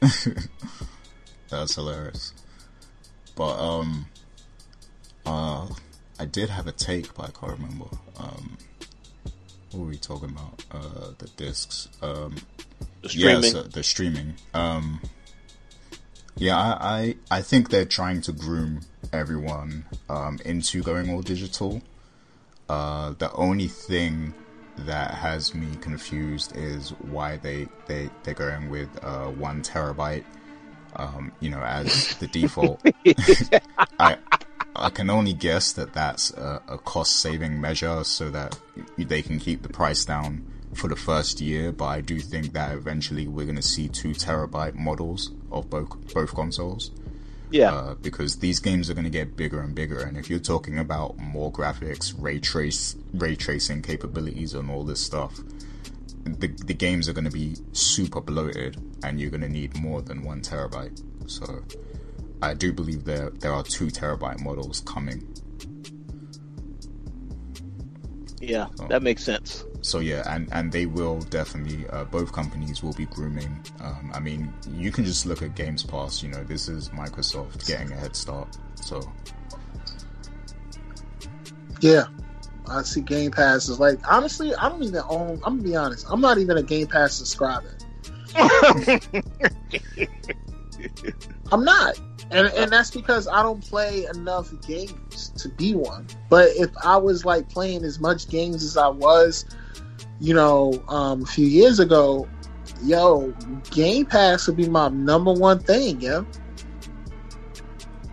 those. That's hilarious. But um, uh, I did have a take, but I can't remember. Um, what were we talking about? Uh, the discs. Um, The yeah, streaming. so the streaming. Um, yeah, I, I I think they're trying to groom everyone um, into going all digital. Uh, the only thing that has me confused is why they they they're going with uh, one terabyte. Um, you know, as the default. I I can only guess that that's a, a cost saving measure so that they can keep the price down for the first year. But I do think that eventually we're going to see two terabyte models of both both consoles yeah, uh, because these games are going to get bigger and bigger. And if you're talking about more graphics, ray trace, ray tracing capabilities, and all this stuff, the the games are going to be super bloated, and you're going to need more than one terabyte. So, I do believe there there are two terabyte models coming. Yeah, that makes sense. So yeah, and and they will definitely uh, both companies will be grooming. Um, I mean, you can just look at Games Pass. You know, this is Microsoft getting a head start. So Yeah. I see Game Pass is like honestly, I don't even own I'm gonna be honest, I'm not even a Game Pass subscriber. I'm not. And, and that's because I don't play enough games to be one. But if I was like playing as much games as I was, you know, um, a few years ago, yo, Game Pass would be my number one thing, yo.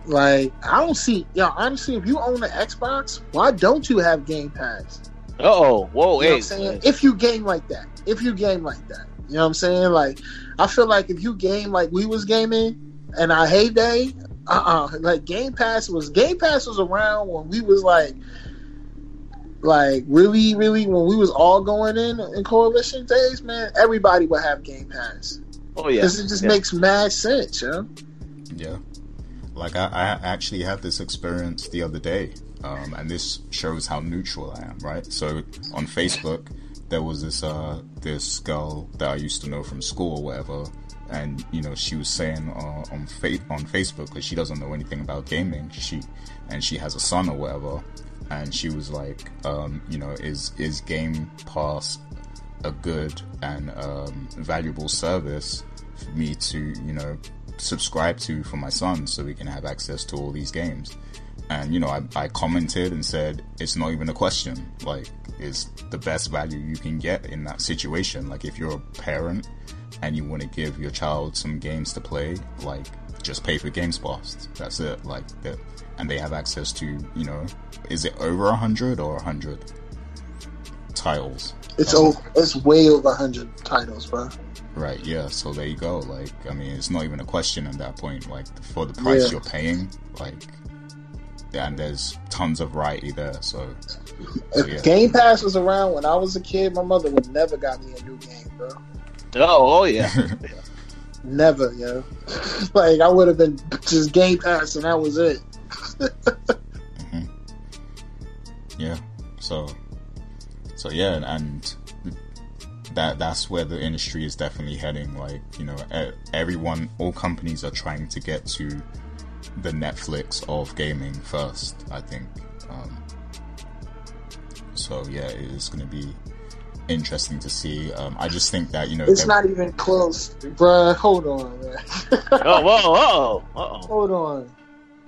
Like, I don't see, yo, honestly, if you own an Xbox, why don't you have Game Pass? oh, whoa, You know what hey, I'm saying? If you game like that, if you game like that, you know what I'm saying? Like, I feel like if you game like we was gaming and our heyday, uh, uh like Game Pass was Game Pass was around when we was like, like really, really when we was all going in in Koalition days, man. Everybody would have Game Pass oh yeah, because it just yeah. makes mad sense, yeah. Yeah. Like I, I actually had this experience the other day, um, and this shows how neutral I am, right? So on Facebook, there was this uh, this girl that I used to know from school or whatever, and you know she was saying uh, on fa- on Facebook because she doesn't know anything about gaming, she and she has a son or whatever, and she was like, um, you know, is is Game Pass a good and um, valuable service for me to, you know, subscribe to for my son so we can have access to all these games. And, you know, I, I commented and said, it's not even a question. Like, it's the best value you can get in that situation. Like, if you're a parent and you want to give your child some games to play, like, just pay for Games Pass. That's it. Like, that, and they have access to, you know, is it over a hundred or a hundred titles? It's That's over, it's way over a hundred titles, bro. Right, yeah. So there you go. Like, I mean, it's not even a question at that point. Like, for the price Yeah. you're paying, like, and there's tons of variety there. So, so If yeah. Game Pass was around when I was a kid, my mother would never got me a new game, bro. Oh, oh yeah. Never, yo. like I would have been just Game Pass and that was it. yeah. So, so yeah, and that that's where the industry is definitely heading. Like, you know, everyone, all companies are trying to get to the Netflix of gaming first. I think. Um, so yeah, it's going to be interesting to see. Um, I just think that you know, It's not even close, bruh. Hold on, oh, whoa, whoa, oh. Hold on.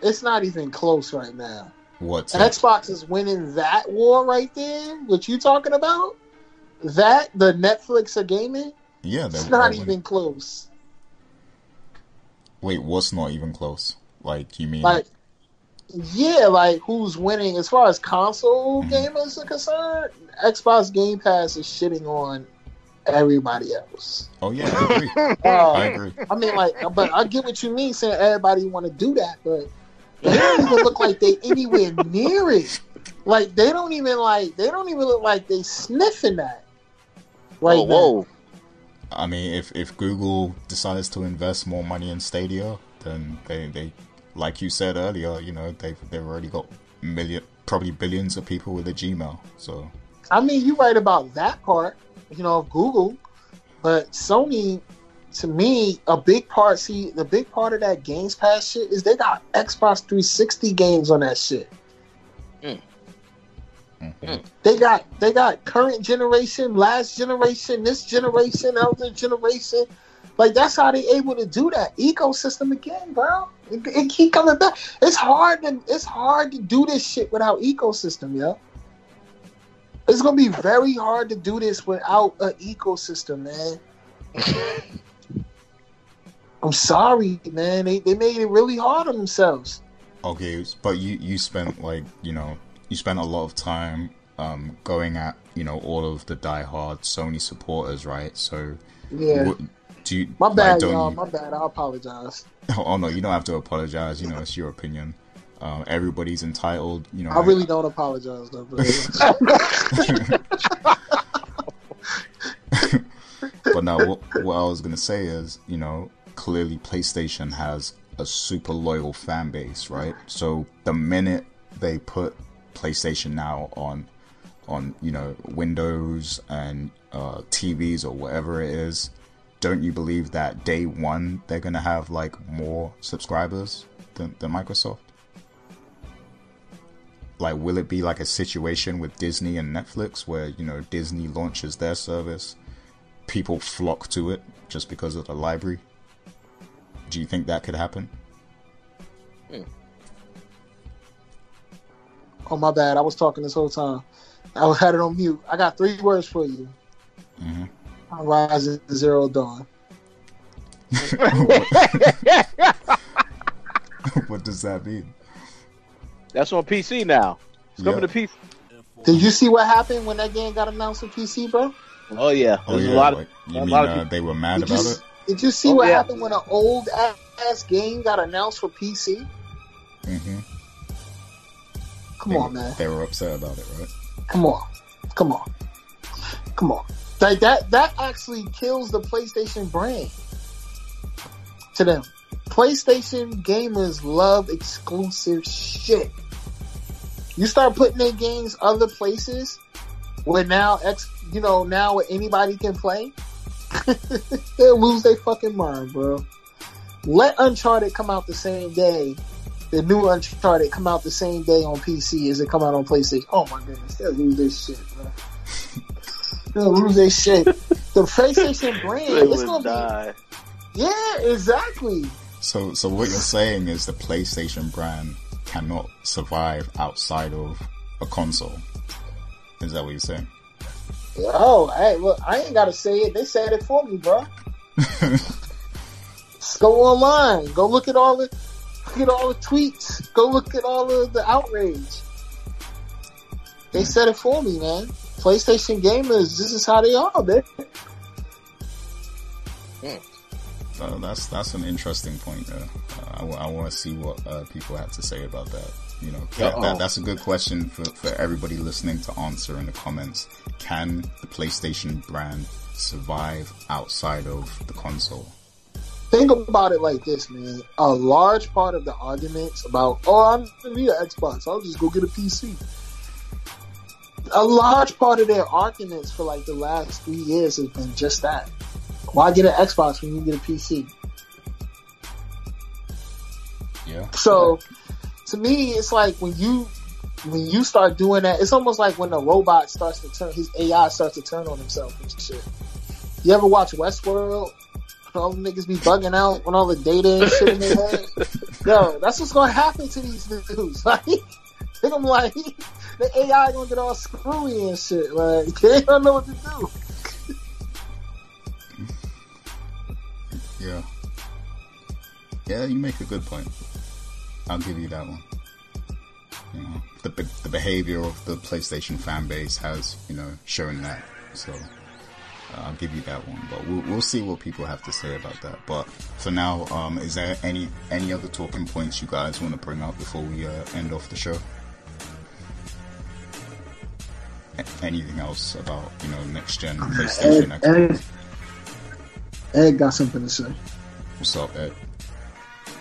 It's not even close right now. what Xbox is winning that war right there. What you talking about? That the Netflix of gaming? yeah, It's not they're- even close. Wait, what's not even close? Like you mean? Like, yeah, like who's winning as far as console gamers are concerned? Xbox Game Pass is shitting on everybody else. oh yeah, I agree. Uh, I agree. I mean, like, but I get what you mean saying everybody want to do that, but they don't even look like they anywhere near it. Like they don't even like they don't even look like they sniffing that. Right oh, now. whoa. I mean, if if Google decides to invest more money in Stadia, then they they like you said earlier, you know, they've they've already got million, probably billions of people with a Gmail. So I mean, you're right about that part, you know, of Google, but Sony, to me, a big part. See, the big part of that Games Pass shit is they got Xbox 360 games on that shit. mhm. They got they got current generation, last generation, this generation, other generation. Like that's how they able to do that ecosystem again, bro. It, it keep coming back. It's hard to it's hard to do this shit without ecosystem, yo. It's gonna be very hard to do this without an ecosystem, man. I'm sorry, man. They they made it really hard on themselves. okay, but you you spent like you know you spent a lot of time um, going at you know all of the diehard Sony supporters, right? So Yeah. Do you My bad, don't y'all. you- My bad. I apologize. Oh no, you don't have to apologize. You know, it's your opinion. Um, everybody's entitled. You know, I really don't apologize though. But now, what, what I was gonna say is, you know, clearly PlayStation has a super loyal fan base, right? So the minute they put PlayStation Now on, on you know Windows and uh, TVs or whatever it is, don't you believe that day one they're gonna have like more subscribers than, than Microsoft? Like, will it be like a situation with Disney and Netflix where you know Disney launches their service? people flock to it just because of the library. Do you think that could happen? Oh my bad, I was talking this whole time. I had it on mute. I got three words for you. hmm Horizon Zero Dawn. what does that mean? That's on PC now. It's coming Yeah. to PC. Did you see what happened when that game got announced on PC, bro? Oh yeah, Oh there's yeah, a lot of like, you a mean lot of uh, people- they were mad Did about s- it? did you see Oh, what yeah. happened when an old ass game got announced for PC? hmm Come they, on, man. They were upset about it, right? Come on. Come on. Come on. Like that that actually kills the PlayStation brand. To them. PlayStation gamers love exclusive shit. You start putting their games other places where now ex you know, now anybody can play, they'll lose their fucking mind, bro. Let Uncharted come out the same day. The new Uncharted come out the same day on PC as it come out on PlayStation. Oh my goodness, they'll lose this shit, bro. They'll lose their shit. The PlayStation brand, They it's gonna die. be yeah, exactly. So, so what you're saying is the PlayStation brand cannot survive outside of a console. Is that what you're saying? Oh, hey, well, I ain't gotta say it. They said it for me, bro. Just go online. Go look at all the look at all the tweets. Go look at all of the outrage. They said it for me, man. PlayStation gamers, this is how they are, man. Uh, that's that's an interesting point. There. Uh, I, want to see what uh, people have to say about that. You know, that, that, that's a good question for, for everybody listening to answer in the comments. Can the PlayStation brand survive outside of the console? Think about it like this, man. A large part of the arguments about, oh, I'm gonna need an Xbox. I'll just go get a PC. A large part of their arguments for like the last three years has been just that. Why get an Xbox when you get a PC? Yeah. So, to me, it's like when you when you start doing that, it's almost like when the robot starts to turn, his AI starts to turn on himself and shit. You ever watch Westworld? All the niggas be bugging out when all the data and shit in their head. Yo, that's what's gonna happen to these dudes. Like, be like, the AI gonna get all screwy and shit. Like, they don't know what to do. Yeah. Yeah, you make a good point. I'll give you that one. You know, the the behavior of the PlayStation fan base has, you know, shown that. So uh, I'll give you that one. But we'll we'll see what people have to say about that. But for now, um, is there any any other talking points you guys want to bring up before we uh, end off the show? Anything else about you know next gen PlayStation? Ed, Xbox? Ed, Ed got something to say. What's up, Ed?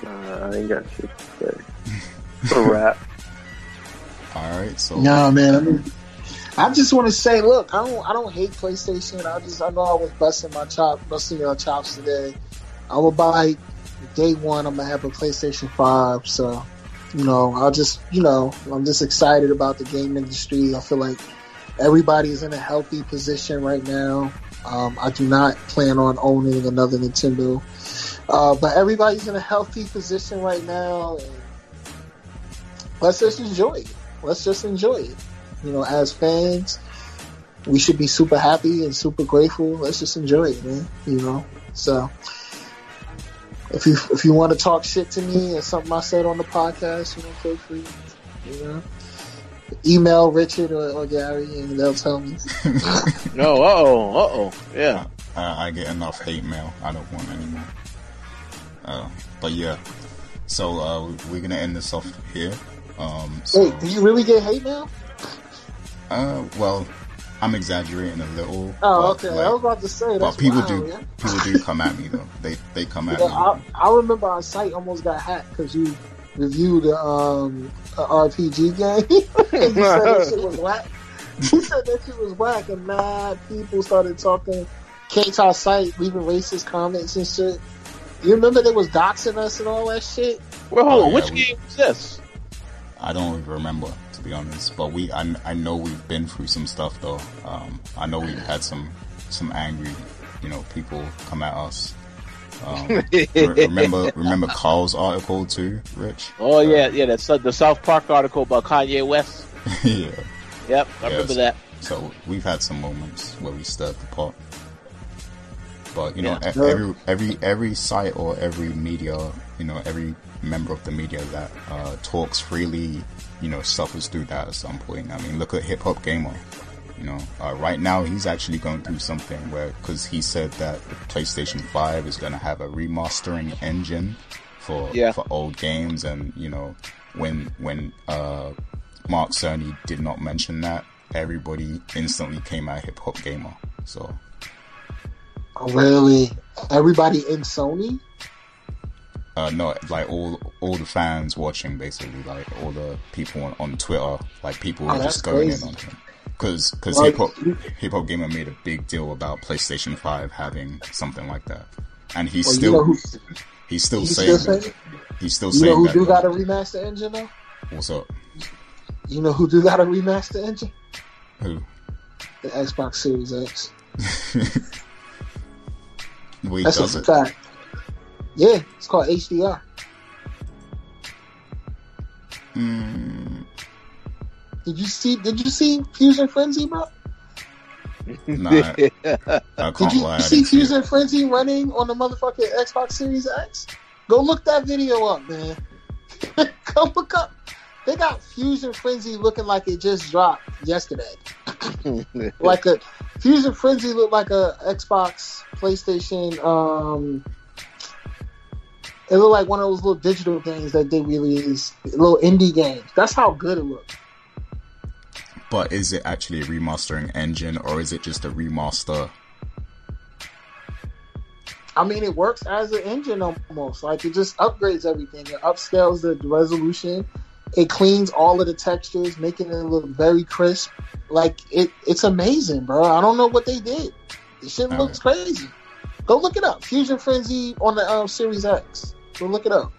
Uh, I ain't got shit to say. A wrap. All right, so Nah, man. I mean, I just want to say, look, I don't, I don't hate PlayStation. I just, I know I was busting my chop, busting your chops today. I will buy day one. I'm gonna have a PlayStation Five, so you know, I'll just, you know, I'm just excited about the game industry. I feel like everybody is in a healthy position right now. Um, I do not plan on owning another Nintendo, uh, but everybody's in a healthy position right now. Let's just enjoy it let's just enjoy it. You know, as fans, we should be super happy and super grateful. Let's just enjoy it, man. You know, so if you if you want to talk shit to me or something I said on the podcast, you know, feel free. You know, email Richard or, or Gary and they'll tell me. No, uh oh, uh oh, yeah. uh, I get enough hate mail. I don't want any more. Uh, but yeah, so uh, we're gonna end this off here. Um, so, Wait, do you really get hate mail? uh, well, I'm exaggerating a little. Oh, but, okay. like, I was about to say but people wild, do yeah. people do come at me though. They they come at Yeah, me. I, I remember our site almost got hacked because you reviewed um, a RPG game. and you said that shit was whack. You said that shit was whack, and mad people started talking. Came to our site, leaving racist comments and shit. You remember they was doxing us and all that shit? Well, hold Oh, on. yeah, Which we- game was this? I don't even remember to be honest. But we I, I know we've been through some stuff though. Um, I know we've had some some angry you know people come at us. Um, remember remember Carl's article too, Rich? Oh yeah, yeah. That's the South Park article about Kanye West. yeah. Yep, I Yes. remember that. So we've had some moments where we stirred the pot. But you know, Yeah. e- every every every site or every media, you know, every member of the media that uh, talks freely, you know, suffers through that at some point. I mean, look at Hip Hop Gamer. You know, uh, right now he's actually going through something where because he said that PlayStation Five is going to have a remastering engine for Yeah. for old games, and you know, when when uh, Mark Cerny did not mention that, everybody instantly came out Hip Hop Gamer. So Really, everybody in Sony. uh, no, like all all the fans watching, basically, like all the people on, on Twitter, like people Oh, just going crazy. in on him. Because because Like, hip hop you- hip hop gamer made a big deal about PlayStation Five having something like that, and he's Well, you still know who, he's still he's saying still that. saying? He's still You know saying who that. do got a remaster engine though? What's up? You know who do got a remaster engine? Who? The Xbox Series X. He That's does a it. fact. Yeah, it's called HDR. Mm, Did you see? Did you see Fusion Frenzy, bro? nah, I Did can't you lie. I see didn't see. Fusion Frenzy running on the motherfucking Xbox Series X? Go look that video up, man. Go look up. They got Fusion Frenzy looking like it just dropped yesterday. like a Fusion Frenzy looked like a Xbox, PlayStation. Um, it looked like one of those little digital games that they released, little indie games. That's how good it looked. But is it actually a remastering engine or is it just a remaster? I mean, it works as an engine almost. Like it just upgrades everything. It upscales the resolution. It cleans all of the textures, making it look very crisp. Like it, it's amazing, bro. I don't know what they did. This shit All looks crazy. Go look it up. Fusion Frenzy on the um, Series X. Go look it up.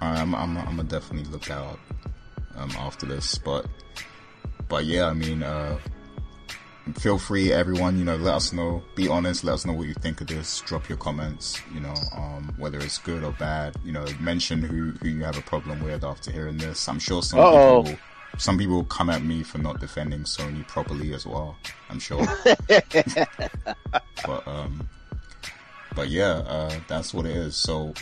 I'm I'm I'm gonna definitely look out um, after this. But but yeah, I mean, uh, feel free, everyone. You know, let us know. Be honest. Let us know what you think of this. Drop your comments. You know, um, whether it's good or bad. You know, mention who who you have a problem with after hearing this. I'm sure some Uh-oh. people. Will, some people will come at me for not defending Sony properly as well. I'm sure. but um, but yeah, uh, that's what it is. So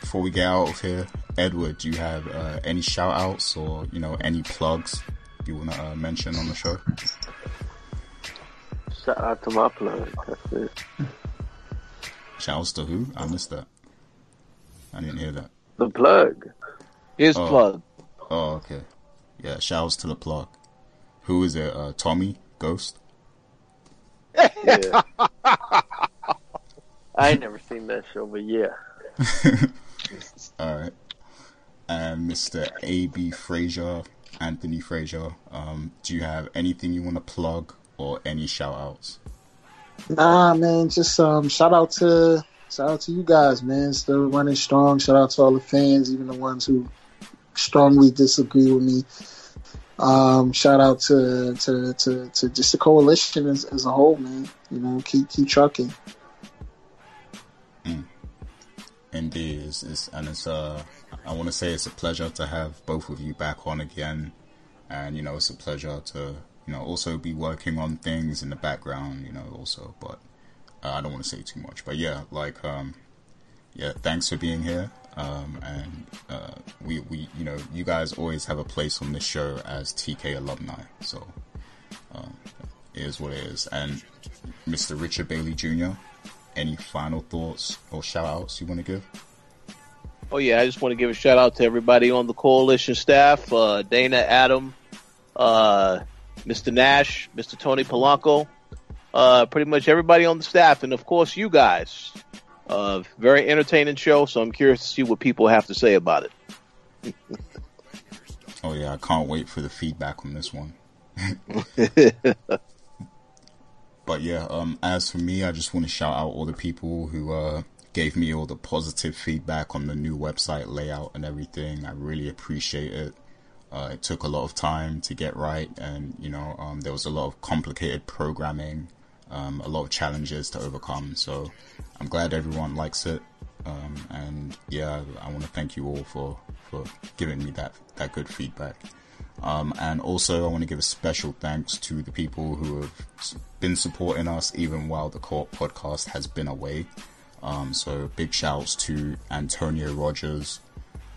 before we get out of here, Edward, do you have uh, any shout outs or, you know, any plugs you want to uh, mention on the show? Shout out to my plug. That's it. Shout outs to who? I missed that. I didn't hear that. The plug. His Oh. plug. Oh, okay. Yeah, shout outs to the plug. Who is it? Uh, Tommy? Ghost? Yeah. I ain't never seen that show, but yeah. Alright. And Mr. A.B. Frasier, Anthony Frasier, um, do you have anything you want to plug or any shout outs? Nah, man. Just um, shout out to shout out to you guys, man. Still running strong. Shout out to all the fans, even the ones who strongly disagree with me. Um, shout out to, to, to, to just the Koalition as, as a whole, man. You know, keep keep trucking. Indeed, it's, it's, and it's uh, I want to say it's a pleasure to have both of you back on again, and you know it's a pleasure to you know also be working on things in the background, you know also, but uh, I don't want to say too much, but yeah, like um, yeah, thanks for being here, um, and uh, we we you know you guys always have a place on this show as TK alumni, so um, it is what it is, and Mr. Richard Bailey Jr any final thoughts or shout outs you want to give? Oh yeah, I just want to give a shout out to everybody on the Koalition staff, uh, Dana, Adam, uh, Mr. Nash, Mr. Tony Polanco, uh, pretty much everybody on the staff, and of course you guys. Uh, very entertaining show, so I'm curious to see what people have to say about it. Oh yeah, I can't wait for the feedback on this one. but yeah, um, as for me, I just want to shout out all the people who uh, gave me all the positive feedback on the new website layout and everything. I really appreciate it. Uh, it took a lot of time to get right, and you know, um, there was a lot of complicated programming um, a lot of challenges to overcome. So I'm glad everyone likes it. Um, and yeah, I want to thank you all for, for giving me that, that good feedback. Um, and also I want to give a special thanks to the people who have been supporting us even while the co-op podcast has been away. Um, so big shouts to Antonio Rogers,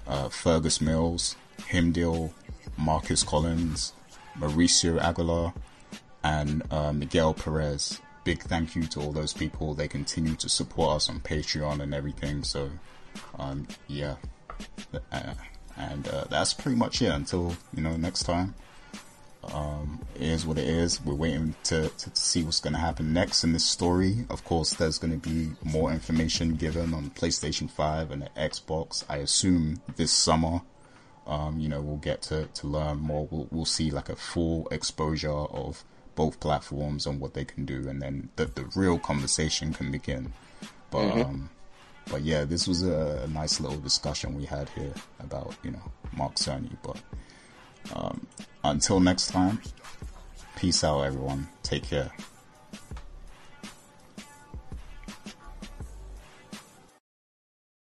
uh, Fergus Mills, Himdil, Marcus Collins, Mauricio Aguilar, and uh, Miguel Perez. Big thank you to all those people. They continue to support us on Patreon and everything. So, um, yeah, uh, and uh, that's pretty much it. Until you know next time. Um, it is what it is. We're waiting to, to, to see what's going to happen next in this story. Of course, there's going to be more information given on PlayStation 5 and the Xbox. I assume this summer, um, you know, we'll get to, to learn more. We'll, we'll see like a full exposure of both platforms and what they can do, and then the, the real conversation can begin. But, mm-hmm. um, but yeah, this was a, a, nice little discussion we had here about, you know, Mark Cerny. But, um, until next time, peace out, everyone. Take care.